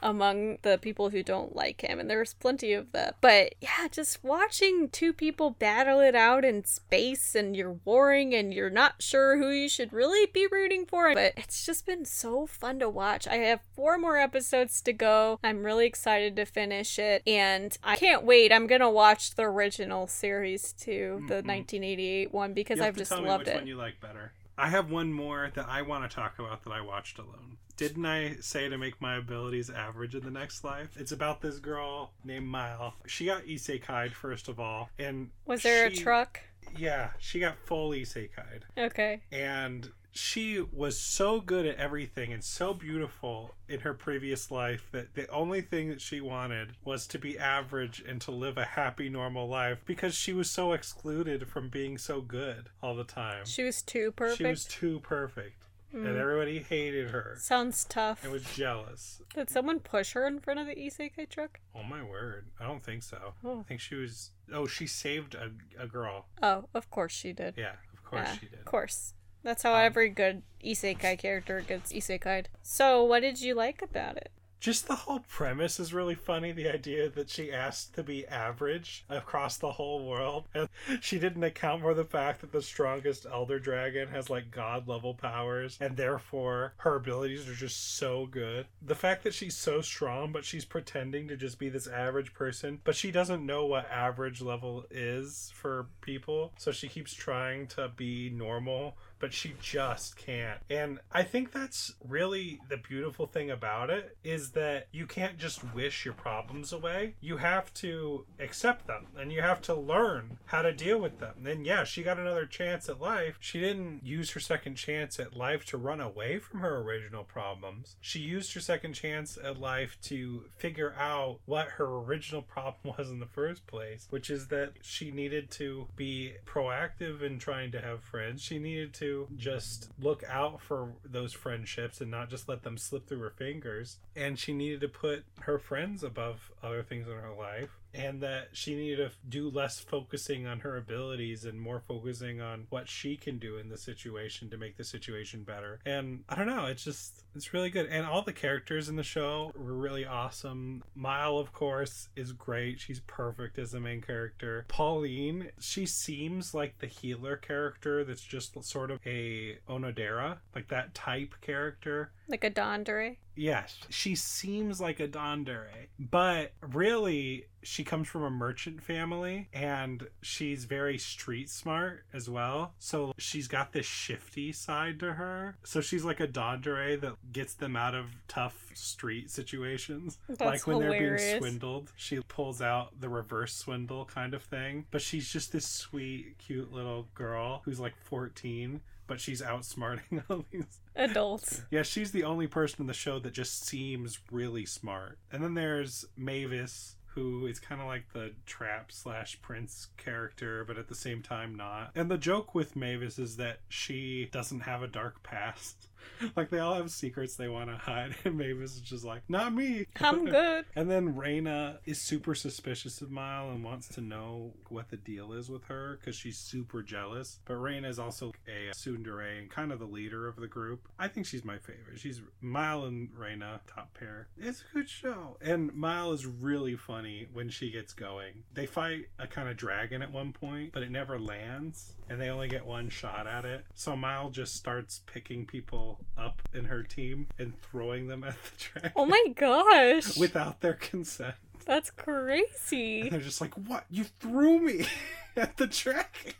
E: among the people who don't like him, and there's plenty of that. But yeah, just watching two people battle it out in space, and you're warring, and you're not sure who you should really be rooting for. But it's just been so fun to watch. I have four more episodes to go. I'm really excited to finish it, and I can't wait. I'm gonna watch the original series too, the mm-hmm. 1988 one, because I've just loved
A: which
E: it.
A: one you like better. I have one more that I want to talk about that I watched alone. Didn't I say to make my abilities average in the next life? It's about this girl named Mile. She got isekai'd first of all, and
E: Was there
A: she-
E: a truck?
A: Yeah, she got full isekai'd,
E: Okay.
A: and she was so good at everything and so beautiful in her previous life that the only thing that she wanted was to be average and to live a happy normal life because she was so excluded from being so good all the time.
E: She was too perfect.
A: She was too perfect. And
E: Mm.
A: everybody hated her
E: Sounds tough.
A: and was jealous.
E: Did someone push her in front of the isekai truck?
A: Oh my word. I don't think so.
E: Oh.
A: I think she was Oh, she saved a, a girl.
E: Oh, of course she did.
A: Yeah, of course
E: Yeah,
A: she did.
E: Of course. That's how every good isekai character gets isekai'd. So, what did you like about it?
A: Just the whole premise is really funny. The idea that she asked to be average across the whole world. And she didn't account for the fact that the strongest Elder Dragon has like god level powers, and therefore her abilities are just so good. The fact that she's so strong, but she's pretending to just be this average person, but she doesn't know what average level is for people. So she keeps trying to be normal but she just can't. And I think that's really the beautiful thing about it is that you can't just wish your problems away. You have to accept them and you have to learn how to deal with them. And yeah, she got another chance at life. She didn't use her second chance at life to run away from her original problems. She used her second chance at life to figure out what her original problem [laughs] was in the first place, which is that she needed to be proactive in trying to have friends. She needed to just look out for those friendships and not just let them slip through her fingers. And she needed to put her friends above other things in her life and that she needed to do less focusing on her abilities and more focusing on what she can do in the situation to make the situation better. And I don't know, it's just it's really good. And all the characters in the show were really awesome. Mile, of course, is great. She's perfect as the main character. Pauline, she seems like the healer character that's just sort of a Onodera, like that type character.
E: Like a Dondere.
A: Yes, she seems like a Dondere, but really she comes from a merchant family and she's very street smart as well. So she's got this shifty side to her. So she's like a Dondere that gets them out of tough street situations.
E: That's
A: like when they're being swindled, she pulls out the reverse swindle kind of thing. But she's just this sweet, cute little girl who's like 14. But she's outsmarting [laughs] all these
E: Adults.
A: yeah, she's the only person in the show that just seems really smart. And then there's Mavis, who is kind of like the trap slash prince character, but at the same time not. And the joke with Mavis is that she doesn't have a dark past. [laughs] [laughs] like they all have secrets they want to hide, [laughs] and Mavis is just like, not me.
E: I'm [laughs] good.
A: And then Raina is super suspicious of Mile and wants to know what the deal is with her because she's super jealous. But Raina is also a uh, tsundere and kind of the leader of the group. I think she's my favorite. She's Mile and Raina, top pair. It's a good show. And Mile is really funny when she gets going. They fight a kind of dragon at one point, but it never lands and they only get one shot at it. So Mile just starts picking people up in her team and throwing them at the dragon
E: Oh my gosh. [laughs]
A: without their consent.
E: That's crazy.
A: And they're just like, "What? You threw me [laughs] at the dragon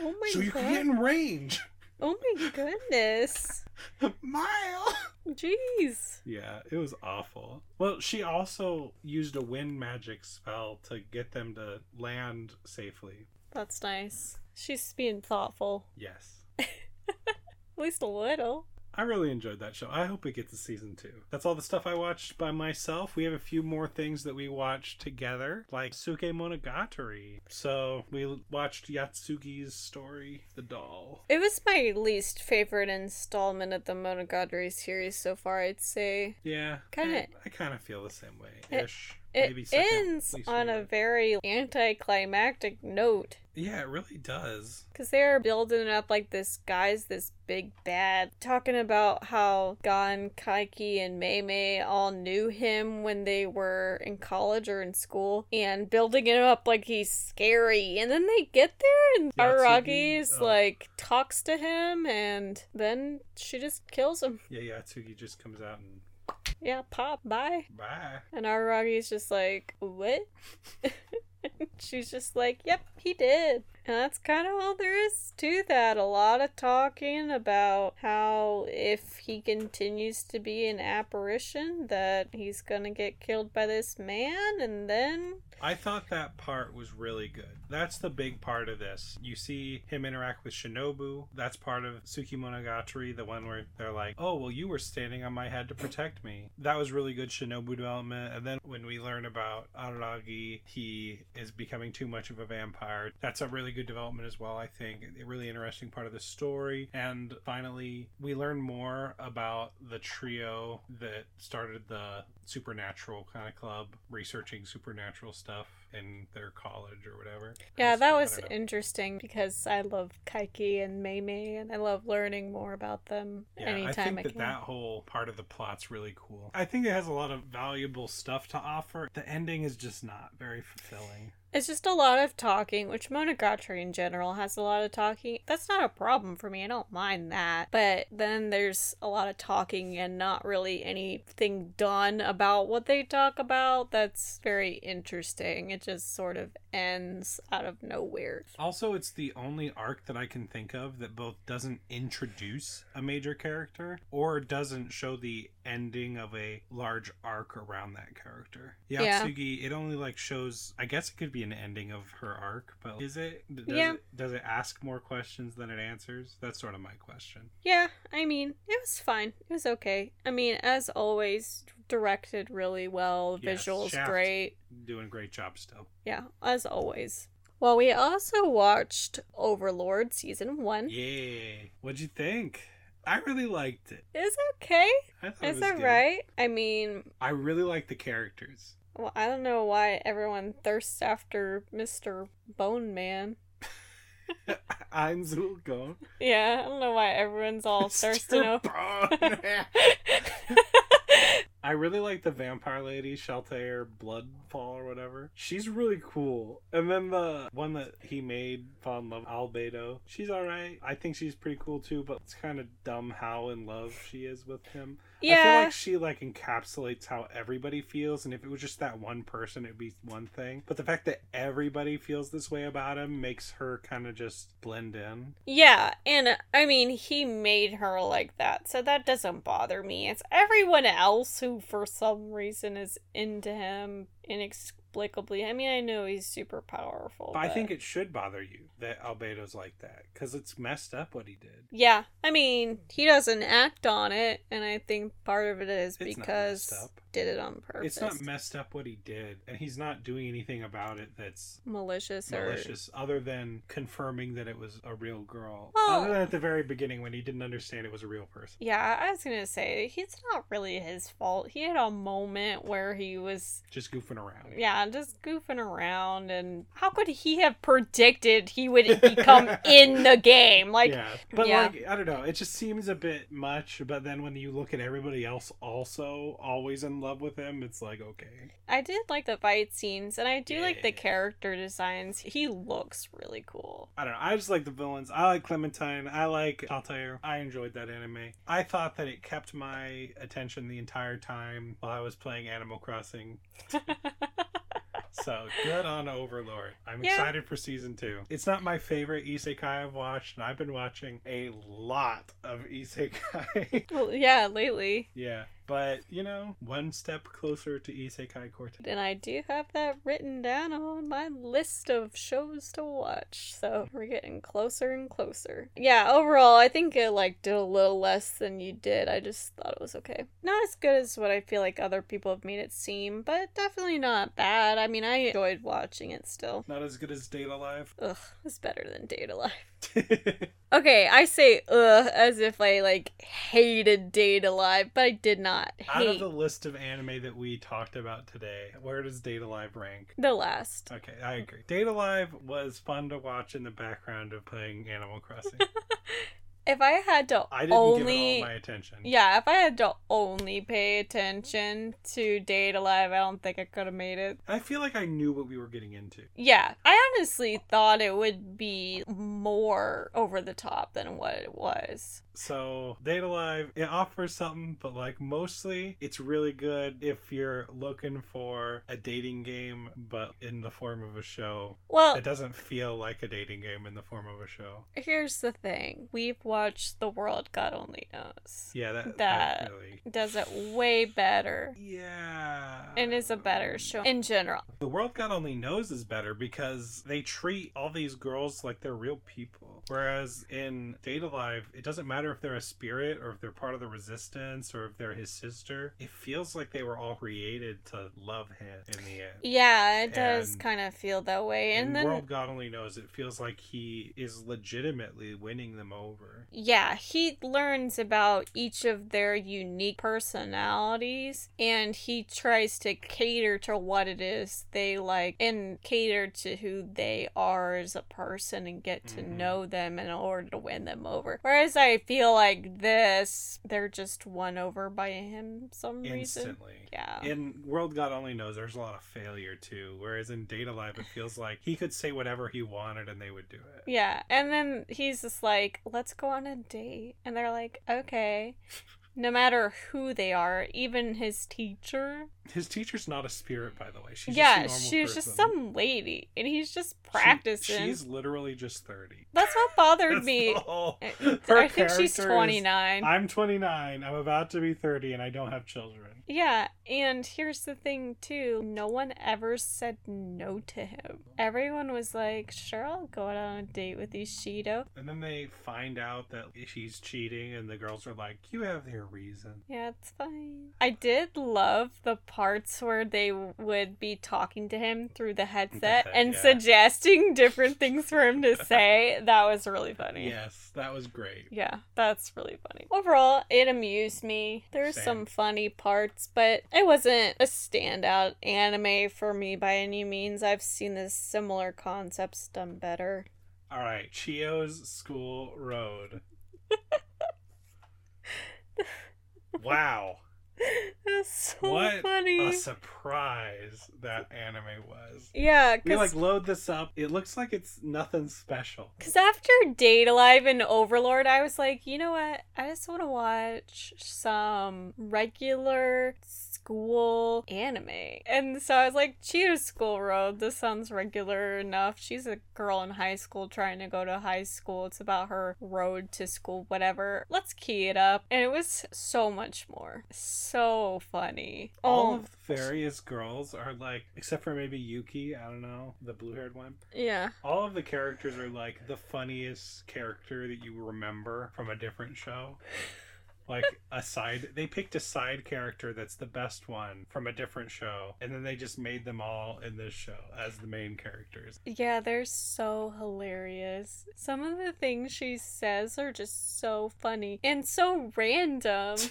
E: Oh my
A: so you
E: god.
A: can get in range."
E: Oh my goodness. [laughs]
A: Mile.
E: Jeez.
A: Yeah, it was awful. Well, she also used a wind magic spell to get them to land safely.
E: That's nice. She's being thoughtful.
A: Yes.
E: At least a little.
A: I really enjoyed that show. I hope it gets a season two. That's all the stuff I watched by myself. We have a few more things that we watched together, like Tsuki Monogatari. So we watched Yotsugi's story, The Doll.
E: It was my least favorite installment of the Monogatari series so far, I'd say.
A: Yeah,
E: Kinda-
A: I, I kind of feel the same way. Ish.
E: It
A: second
E: ends on a very anticlimactic note.
A: Yeah, it really does.
E: Because they're building up like this guy's this big bad, talking about how Gon, Kaiki, and Mei Mei all knew him when they were in college or in school, and building it up like he's scary. And then they get there, and Aragi's
A: oh.
E: like talks to him, and then she just kills him.
A: Yeah, Yotsugi just comes out and
E: Yeah, pop, bye.
A: bye.
E: And Aragi's just like, what? [laughs] [laughs] She's just like, yep, he did. And that's kind of all there is to that. A lot of talking about how if he continues to be an apparition, that he's gonna get killed by this man, and then
A: I thought that part was really good. That's the big part of this. You see him interact with Shinobu. That's part of Tsuki Monogatari, the one where they're like, oh, well, you were standing on my head to protect me. That was really good Shinobu development. And then when we learn about Aragi, he is becoming too much of a vampire. That's a really good development as well, I think. A really interesting part of the story. And finally, we learn more about the trio that started the supernatural kind of club, researching supernatural stuff in their college or whatever.
E: yeah, that was interesting because I love Kaiki and Mei, and I love learning more about them
A: Yeah,
E: anytime
A: I think
E: I
A: that
E: can.
A: that whole part of the plot's really cool. I think it has a lot of valuable stuff to offer. The ending is just not very fulfilling.
E: It's just a lot of talking, which Monogatari in general has a lot of talking. That's not a problem for me. I don't mind that. But then there's a lot of talking and not really anything done about what they talk about. That's very interesting. It just sort of ends out of nowhere.
A: Also, it's the only arc that I can think of that both doesn't introduce a major character or doesn't show the ending of a large arc around that character.
E: Yeah.
A: Yotsugi, it only like shows. I guess it could be an ending of her arc, but is it? Does
E: Yeah.
A: It, does it ask more questions than it answers? That's sort of my question.
E: Yeah, I mean, it was fine. It was okay. I mean, as always, directed really well.
A: Yes,
E: Visuals
A: Shaft.
E: great.
A: Doing a great job still.
E: Yeah, as always. Well, we also watched Overlord season one.
A: Yay! What'd you think? I really liked it.
E: Is okay.
A: I thought it
E: Is
A: was
E: that right? I mean,
A: I really like the characters.
E: well, I don't know why everyone thirsts after Mr. Bone Man. [laughs]
A: I'm Zulko.
E: Yeah, I don't know why everyone's all thirsting.
A: Bone Man. [laughs] [laughs] I really like the vampire lady, Shalltear Bloodfall or whatever. She's really cool. And then the one that he made, Fall in Love Albedo, she's alright. I think she's pretty cool too, but it's kind of dumb how in love she is with him. I feel like she like encapsulates how everybody feels, and if it was just that one person, it'd be one thing. But the fact that everybody feels this way about him makes her kind of just blend in.
E: Yeah, and I mean, he made her like that, so that doesn't bother me. It's everyone else who, for some reason, is into him inexplicably. I mean, I know he's super powerful.
A: But I think it should bother you that Albedo's like that because it's messed up what he did.
E: Yeah, I mean, he doesn't act on it, and I think part of it is
A: It's
E: because
A: messed up.
E: Did it on purpose.
A: It's not messed up what he did, and he's not doing anything about it that's
E: malicious or
A: malicious other than confirming that it was a real girl.
E: Well-
A: other than at the very beginning when he didn't understand it was a real person.
E: Yeah, I was gonna say it's not really his fault. He had a moment where he was,
A: Just goofing around.
E: yeah, just goofing around, and how could he have predicted he would become [laughs] in the game? Like,
A: yeah, but
E: yeah.
A: like I don't know, it just seems a bit much. But then when you look at everybody else also always in love with him, it's like okay,
E: I did like the fight scenes, and I do like the character designs. He looks really cool.
A: I don't know. I just like the villains. I like Clementine. I like Altair. I enjoyed that anime. I thought that it kept my attention the entire time while I was playing Animal Crossing. [laughs] So good on Overlord. I'm
E: Yeah.
A: excited for season two. It's not my favorite isekai I've watched, and I've been watching a lot of isekai.
E: Well, yeah, lately.
A: yeah, but you know, one step closer to isekai Quartet.
E: And I do have that written down on my list of shows to watch. So we're getting closer and closer. Yeah, overall, I think it like did a little less than you did. I just thought it was okay. Not as good as what I feel like other people have made it seem, but definitely not bad. I mean, I enjoyed watching it still.
A: Not as good as Date A Live.
E: Ugh, it's better than Date A Live. [laughs] Okay, I say ugh as if I like hated Date A Live, but I did not
A: Out of the list of anime that we talked about today, where does Date A Live rank?
E: the last.
A: Okay, I agree. Date A Live was fun to watch in the background of playing Animal Crossing. [laughs]
E: If I had to
A: I didn't
E: only
A: give it all my attention.
E: Yeah, if I had to only pay attention to Date A Live, I don't think I could have made it.
A: I feel like I knew what we were getting into.
E: Yeah, I honestly thought it would be more over the top than what it was.
A: So, Date A Live, it offers something, but like mostly it's really good if you're looking for a dating game, but in the form of a show.
E: Well,
A: It doesn't feel like a dating game in the form of a show.
E: here's the thing we've watched The World God Only Knows.
A: Yeah, that,
E: That-
A: that really.
E: Does it way better.
A: Yeah.
E: And is a better show in general.
A: The World God Only Knows is better because they treat all these girls like they're real people. Whereas in Date A Live, it doesn't matter if they're a spirit or if they're part of the resistance or if they're his sister. It feels like they were all created to love him in the end.
E: Yeah, it does
A: And-
E: kind of feel that way. And
A: in
E: then
A: World God Only Knows, it feels like he is legitimately winning them over.
E: Yeah, he learns about each of their unique personalities and he tries to cater to what it is they like and cater to who they are as a person and get to
A: Mhm.
E: know them in order to win them over. Whereas I feel like this, they're just won over by him some reason.
A: instantly.
E: Yeah.
A: In World God Only Knows, there's a lot of failure too. Whereas in Date A Live, it feels like he could say whatever he wanted and they would do it.
E: Yeah, and then he's just like, let's go on a date. And they're like, okay. [laughs] No matter who they are, even his teacher.
A: His teacher's not a spirit, by the way. She's
E: yeah,
A: just a normal
E: she's just some lady. And he's just
A: She-
E: practicing.
A: she's literally just 30.
E: That's what bothered
A: That's
E: me.
A: all.
E: I
A: Her
E: I think she's
A: is,
E: 29.
A: I'm 29. I'm about to be 30 and I don't have children.
E: Yeah, and here's the thing too. No one ever said no to him. Everyone was like, "Sure, I'll go out on a date with you, Shido."
A: And then they find out that she's cheating, and the girls are like, You have your reason.
E: Yeah, it's fine. I did love the parts where they would be talking to him through the headset
A: head,
E: and
A: yeah.
E: suggesting [laughs] different things for him to say. That was really funny.
A: Yes, that was great.
E: Yeah, that's really funny. Overall, it amused me. There's some funny parts, but it wasn't a standout anime for me by any means. I've seen this similar concepts done better.
A: All right, Chio's School Road. [laughs] wow. [laughs]
E: That's so
A: what
E: funny.
A: a surprise that anime was.
E: Yeah,
A: We like load this up. It looks like it's nothing special.
E: Because after Date A Live and Overlord, I was like, you know what? I just want to watch some regular school anime. And so I was like, Cheetah School Road, this sounds regular enough. She's a girl in high school trying to go to high school. It's about her road to school, whatever. Let's key it up. And it was so much more. So funny.
A: All
E: Oh,
A: of the various girls are like, except for maybe Yuki, I don't know, the blue haired one.
E: yeah.
A: All of the characters are like the funniest character that you remember from a different show. Like a side, they picked a side character that's the best one from a different show, and then they just made them all in this show as the main characters.
E: Yeah, they're so hilarious. Some of the things she says are just so funny and so random. [laughs]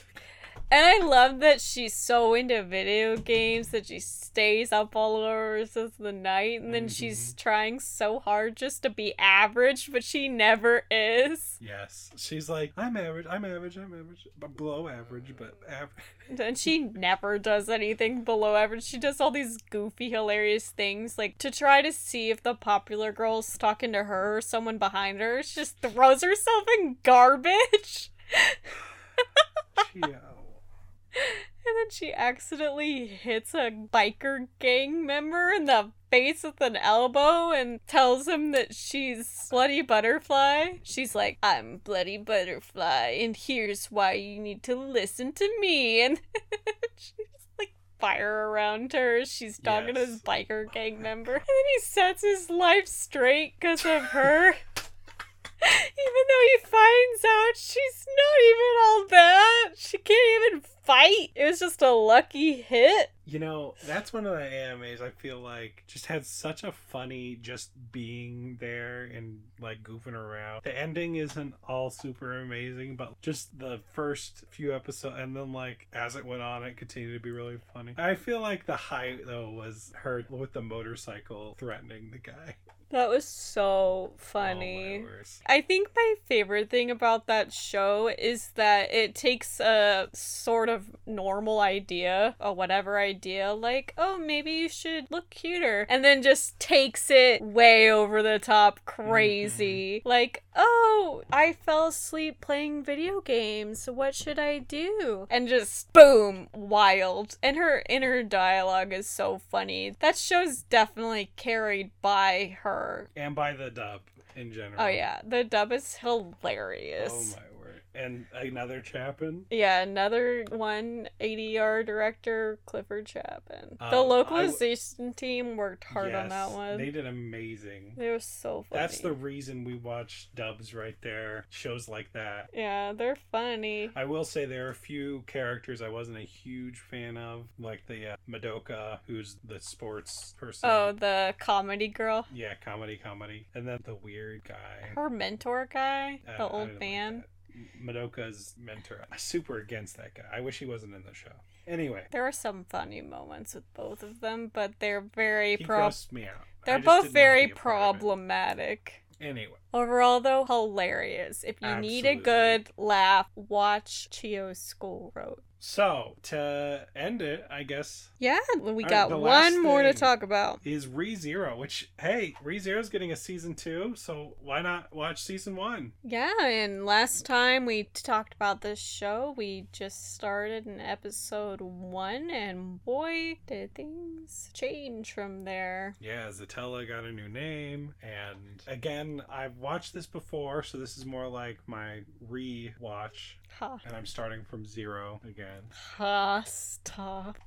E: And I love that she's so into video games that she stays up all hours of the night and then she's mm-hmm. trying so hard just to be average, but she never is.
A: Yes, she's like, I'm average, I'm average, I'm average, but below average, but average.
E: And she never does anything below average. She does all these goofy, hilarious things, like to try to see if the popular girl's talking to her or someone behind her. She just throws herself in garbage. [sighs]
A: Chio. [laughs] [laughs]
E: And then she accidentally hits a biker gang member in the face with an elbow and tells him that she's Bloody Butterfly. She's like, I'm Bloody Butterfly, and here's why you need to listen to me. And [laughs] she's like fire around her. She's talking to this biker gang member. And then he sets his life straight because of her. [laughs] Even though he finds out she's not even all that. She can't even fight. It was just a lucky hit.
A: You know, that's one of the animes I feel like just had such a funny just being there and like goofing around. The ending isn't all super amazing, but just the first few episodes and then like as it went on it continued to be really funny. I feel like the height though was her with the motorcycle threatening the guy.
E: That was so
A: Oh,
E: funny.
A: word.
E: I think my favorite thing about that show is that it takes a sort of normal idea, or whatever idea, like, oh, maybe you should look cuter, and then just takes it way over the top mm-hmm. crazy. Like, oh, I fell asleep playing video games. What should I do? And just boom, wild. And her inner dialogue is so funny. That show's definitely carried by her.
A: And by the dub in general.
E: Oh yeah, the dub is hilarious.
A: Oh my. And another Chapin.
E: Yeah, another one, ADR director Clifford Chapin. the
A: Um, w-
E: localization team worked hard on that
A: Yes,
E: one.
A: They did amazing.
E: They were so funny.
A: That's the reason we watch dubs right there. Shows like that.
E: Yeah, they're funny.
A: I will say there are a few characters I wasn't a huge fan of, like the uh, Madoka, who's the sports person.
E: Oh, the comedy girl.
A: yeah, comedy, comedy, and then the weird guy,
E: Her mentor guy,
A: Uh,
E: the old
A: like
E: man.
A: that. Madoka's mentor. I'm super against that guy. I wish he wasn't in the show. Anyway,
E: There are some funny moments with both of them, but they're very
A: he
E: pro.
A: me out.
E: They're both very
A: be a part of it.
E: problematic.
A: Anyway,
E: Overall, though, hilarious. If you need a good laugh, watch Chio's School Road.
A: so to end it, I guess
E: Yeah, we got
A: last
E: one more to talk about.
A: is ReZero, which hey, ReZero's getting a season two, so why not watch season one?
E: Yeah, and last time we talked about this show, we just started in episode one, and boy, did things change from there.
A: Yeah, Satella got a new name, and again, I've watched this before, so this is more like my re-watch,
E: Ha.
A: and I'm starting from zero again.
E: Ha, stop.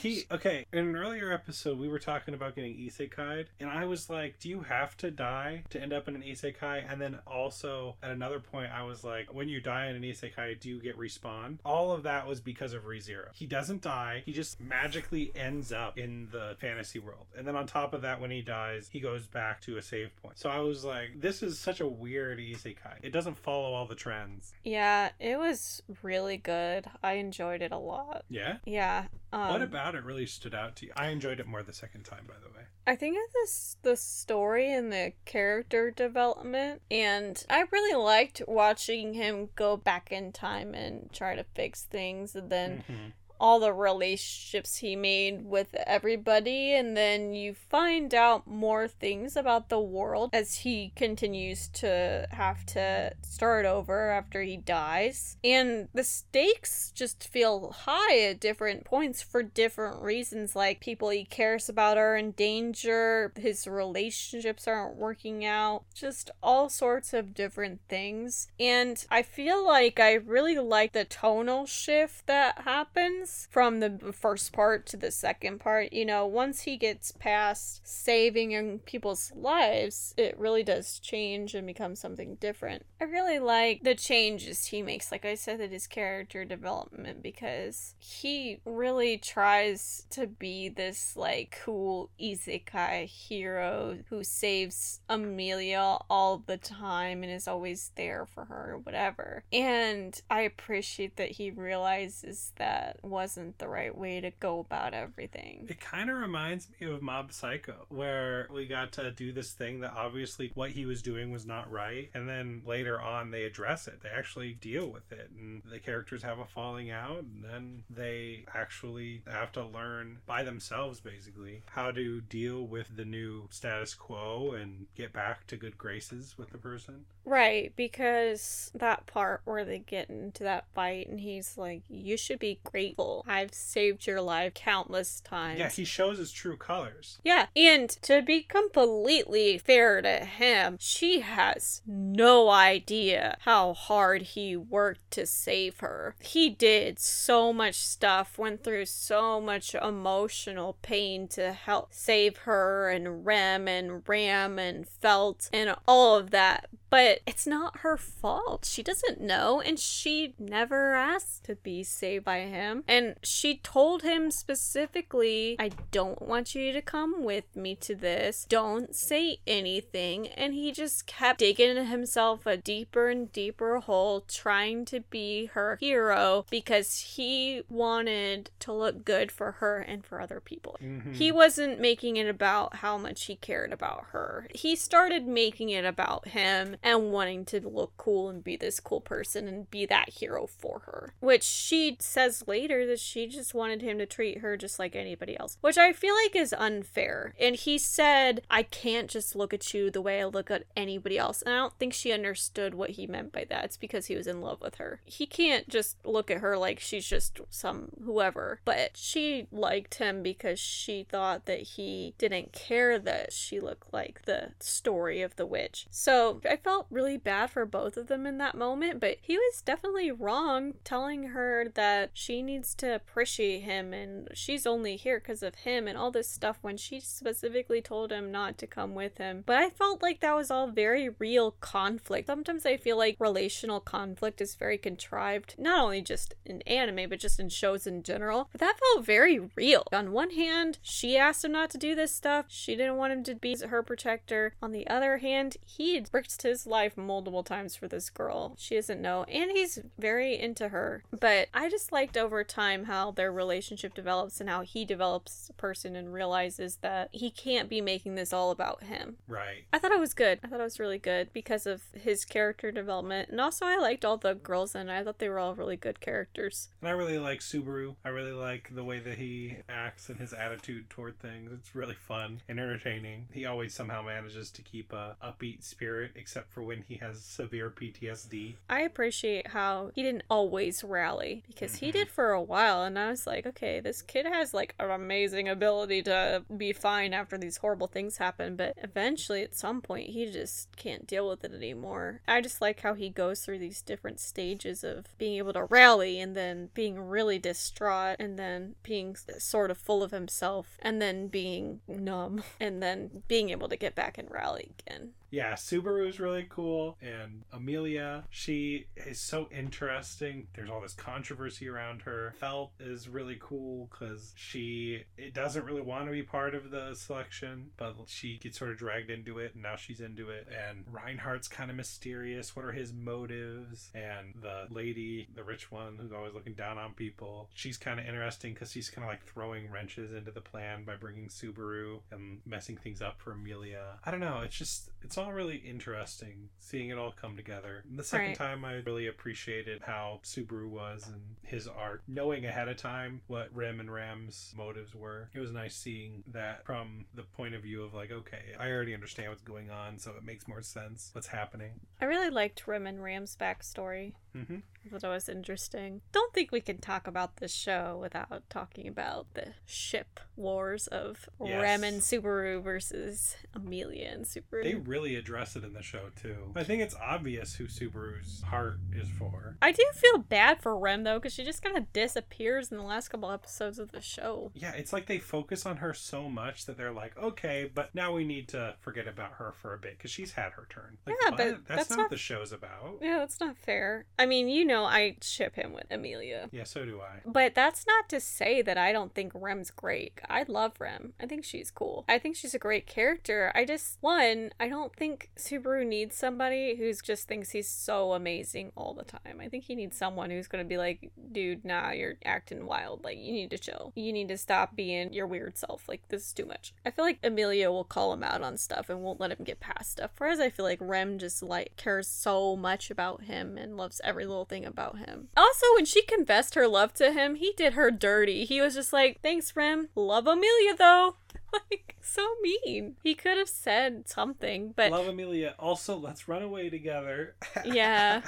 A: He okay. In an earlier episode, we were talking about getting isekai, and I was like, "Do you have to die to end up in an isekai?" And then also at another point, I was like, "When you die in an isekai, do you get respawn?" All of that was because of ReZero. He doesn't die. He just magically ends up in the fantasy world, and then on top of that, when he dies, he goes back to a save point. So I was like, "This is such a weird isekai. It doesn't follow all the trends."
E: Yeah, it was really good. I enjoyed it a lot.
A: Yeah.
E: Yeah. Um,
A: what about it really stood out to you? I enjoyed it more the second time, by the way.
E: I think it's this the story and the character development, and I really liked watching him go back in time and try to fix things, and then
A: Mhm.
E: All the relationships he made with everybody, and then you find out more things about the world as he continues to have to start over after he dies. And the stakes just feel high at different points for different reasons, like people he cares about are in danger, his relationships aren't working out, just all sorts of different things. And I feel like I really like the tonal shift that happens from the first part to the second part. You know, once he gets past saving people's lives, it really does change and become something different. I really like the changes he makes, like I said, in his character development because he really tries to be this like cool isekai hero who saves Emilia all the time and is always there for her or whatever. And I appreciate that he realizes that wasn't the right way to go about everything.
A: It kind of reminds me of Mob Psycho, where we got to do this thing that obviously what he was doing was not right, and then later on they address it. They actually deal with it, and the characters have a falling out, and then they actually have to learn by themselves, basically, how to deal with the new status quo and get back to good graces with the person.
E: Right, because that part where they get into that fight and he's like, You should be grateful. I've saved your life countless times.
A: Yeah, he shows his true colors.
E: Yeah, and to be completely fair to him, she has no idea how hard he worked to save her. He did so much stuff, went through so much emotional pain to help save her and Rem and Ram and Felt and all of that. But it's not her fault. She doesn't know, and she never asked to be saved by him. And she told him specifically, I don't want you to come with me to this. Don't say anything. And he just kept digging himself a deeper and deeper hole, trying to be her hero because he wanted to look good for her and for other people. Mm-hmm. He wasn't making it about how much he cared about her. He started making it about him and wanting to look cool and be this cool person and be that hero for her. Which she says later that she just wanted him to treat her just like anybody else, which I feel like is unfair. And he said, I can't just look at you the way I look at anybody else. And I don't think she understood what he meant by that. It's because he was in love with her. He can't just look at her like she's just some whoever. But she liked him because she thought that he didn't care that she looked like the story of the witch. So I felt really bad for both of them in that moment, but he was definitely wrong telling her that she needs to appreciate him and she's only here because of him and all this stuff when she specifically told him not to come with him. But I felt like that was all very real conflict. Sometimes I feel like relational conflict is very contrived, not only just in anime, but just in shows in general. But that felt very real. On one hand, she asked him not to do this stuff, she didn't want him to be her protector. On the other hand, he risked his life multiple times for this girl. She doesn't know, and he's very into her. But I just liked over time time how their relationship develops and how he develops as a person and realizes that he can't be making this all about him.
A: Right.
E: I thought it was good. I thought it was really good because of his character development. And also, I liked all the girls and. I thought they were all really good characters.
A: And I really like Subaru. I really like the way that he acts and his attitude toward things. It's really fun and entertaining. He always somehow manages to keep a upbeat spirit, except for when he has severe PTSD.
E: I appreciate how he didn't always rally because he mm-hmm. did for a while. And I was like, okay, this kid has like an amazing ability to be fine after these horrible things happen. But eventually, at some point, he just can't deal with it anymore. I just like how he goes through these different stages of being able to rally and then being really distraught and then being sort of full of himself and then being numb [laughs] and then being able to get back and rally again.
A: Yeah, Subaru is really cool, and Emilia, she is so interesting. There's all this controversy around her. Felt is really cool because she it doesn't really want to be part of the selection, but she gets sort of dragged into it, and now she's into it. And Reinhard's kind of mysterious. What are his motives? And the lady, the rich one who's always looking down on people, she's kind of interesting because she's kind of like throwing wrenches into the plan by bringing Subaru and messing things up for Emilia. I don't know. It's just it's all really interesting seeing it all come together. And the second
E: Right.
A: time, I really appreciated how Subaru was and his art, knowing ahead of time what Rem and Ram's motives were. It was nice seeing that from the point of view of like, okay, I already understand what's going on, so it makes more sense what's happening.
E: I really liked Rem and Ram's backstory.
A: Hmm
E: I thought it was interesting. Don't think we can talk about this show without talking about the ship wars of
A: Yes.
E: Rem and Subaru versus Emilia and Subaru.
A: They really address it in the show too. I think it's obvious who Subaru's heart is for.
E: I do feel bad for Rem though, because she just kind of disappears in the last couple episodes of the show.
A: Yeah, it's like they focus on her so much that they're like, okay, but now we need to forget about her for a bit because she's had her turn. Like,
E: Yeah, but
A: that's,
E: that's
A: not,
E: not-
A: what the show's about.
E: Yeah, that's not fair. I mean, you know, I ship him with Emilia.
A: Yeah, so do I.
E: But that's not to say that I don't think Rem's great. I love Rem. I think she's cool. I think she's a great character. I just, one, I don't think Subaru needs somebody who's just thinks he's so amazing all the time. I think he needs someone who's going to be like, dude, nah, you're acting wild. Like, you need to chill. You need to stop being your weird self. Like, this is too much. I feel like Emilia will call him out on stuff and won't let him get past stuff. Whereas I feel like Rem just, like, cares so much about him and loves every little thing about him. Also, when she confessed her love to him, he did her dirty. He was just like, thanks, Rem. Love Emilia, though. [laughs] Like, so mean. He could have said something, but
A: love Emilia. Also, let's run away together. [laughs]
E: Yeah.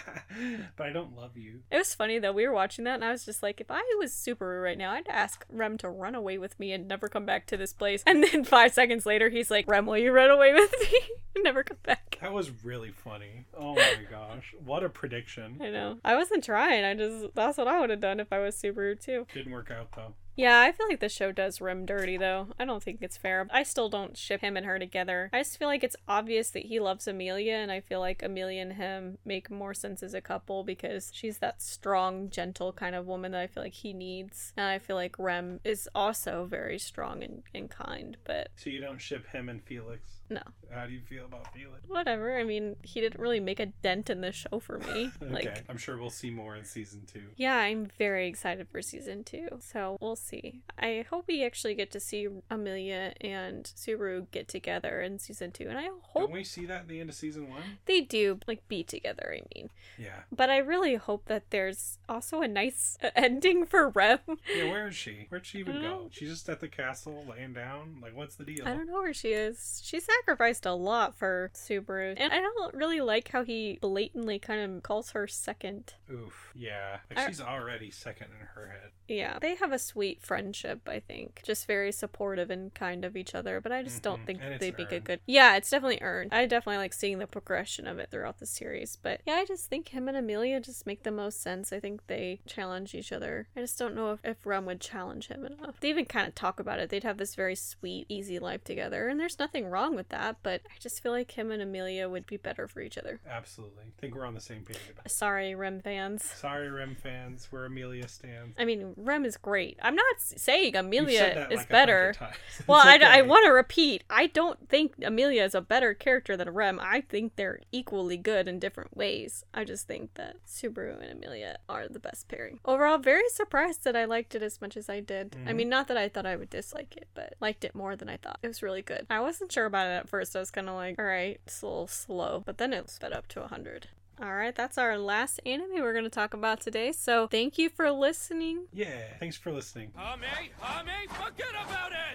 A: but I don't love you.
E: it was funny though. We were watching that, and I was just like, if I was Subaru right now, I'd ask Rem to run away with me and never come back to this place. And then [laughs] five seconds later, he's like, Rem, will you run away with me and never come back?
A: That was really funny. Oh my [laughs] gosh. What a prediction.
E: I know. I wasn't trying. I just, that's what I would have done if I was Subaru too.
A: Didn't work out though.
E: Yeah, I feel like the show does Rem dirty though. I don't think it's fair. I still don't ship him and her together. I just feel like it's obvious that he loves Emilia, and I feel like Emilia and him make more sense as a couple because she's that strong, gentle kind of woman that I feel like he needs. And I feel like Rem is also very strong and, and kind, but
A: So you don't ship him and Felix.
E: No.
A: How do you feel about Felix?
E: Whatever. I mean, he didn't really make a dent in the show for me. [laughs]
A: Okay.
E: Like,
A: I'm sure we'll see more in season two.
E: Yeah, I'm very excited for season two. So we'll see. I hope we actually get to see Emilia and Subaru get together in season two. And I
A: Don't we see that at the end of season one?
E: they do, like, be together, I mean.
A: Yeah.
E: But I really hope that there's also a nice [laughs] ending for Rem.
A: Yeah, where is she? Where'd she even go?
E: don't-
A: She's just at the castle laying down? Like, what's the deal?
E: I don't know where she is. She sacrificed a lot for Subaru. And I don't really like how he blatantly kind of calls her second.
A: Oof. Yeah. Like,
E: I-
A: she's already second in her head.
E: Yeah, they have a sweet friendship, I think. Just very supportive and kind of each other, but I just
A: Mhm,
E: don't think
A: and
E: they'd make a good. Yeah, it's definitely earned. I definitely like seeing the progression of it throughout the series, but yeah, I just think him and Emilia just make the most sense. I think they challenge each other. I just don't know if, if Rem would challenge him enough. They even kind of talk about it. They'd have this very sweet, easy life together, and there's nothing wrong with that, but I just feel like him and Emilia would be better for each other.
A: Absolutely. I think we're on the same page about.
E: Sorry, Rem fans.
A: Sorry, Rem fans, where Emilia stands.
E: I mean, Rem is great. I'm not saying
A: Emilia
E: is
A: like
E: better. [laughs] Well,
A: It's
E: I, I want to repeat. I don't think Emilia is a better character than Rem. I think they're equally good in different ways. I just think that Subaru and Emilia are the best pairing. Overall, very surprised that I liked it as much as I did. I
A: Mhm.
E: mean, not that I thought I would dislike it, but liked it more than I thought. It was really good. I wasn't sure about it at first. I was kind of like, all right, it's a little slow, but then it sped up to 100. All right, that's our last anime we're going to talk about today. So thank you for listening.
A: Yeah. Thanks for listening.
C: Hame, Hame, forget about it!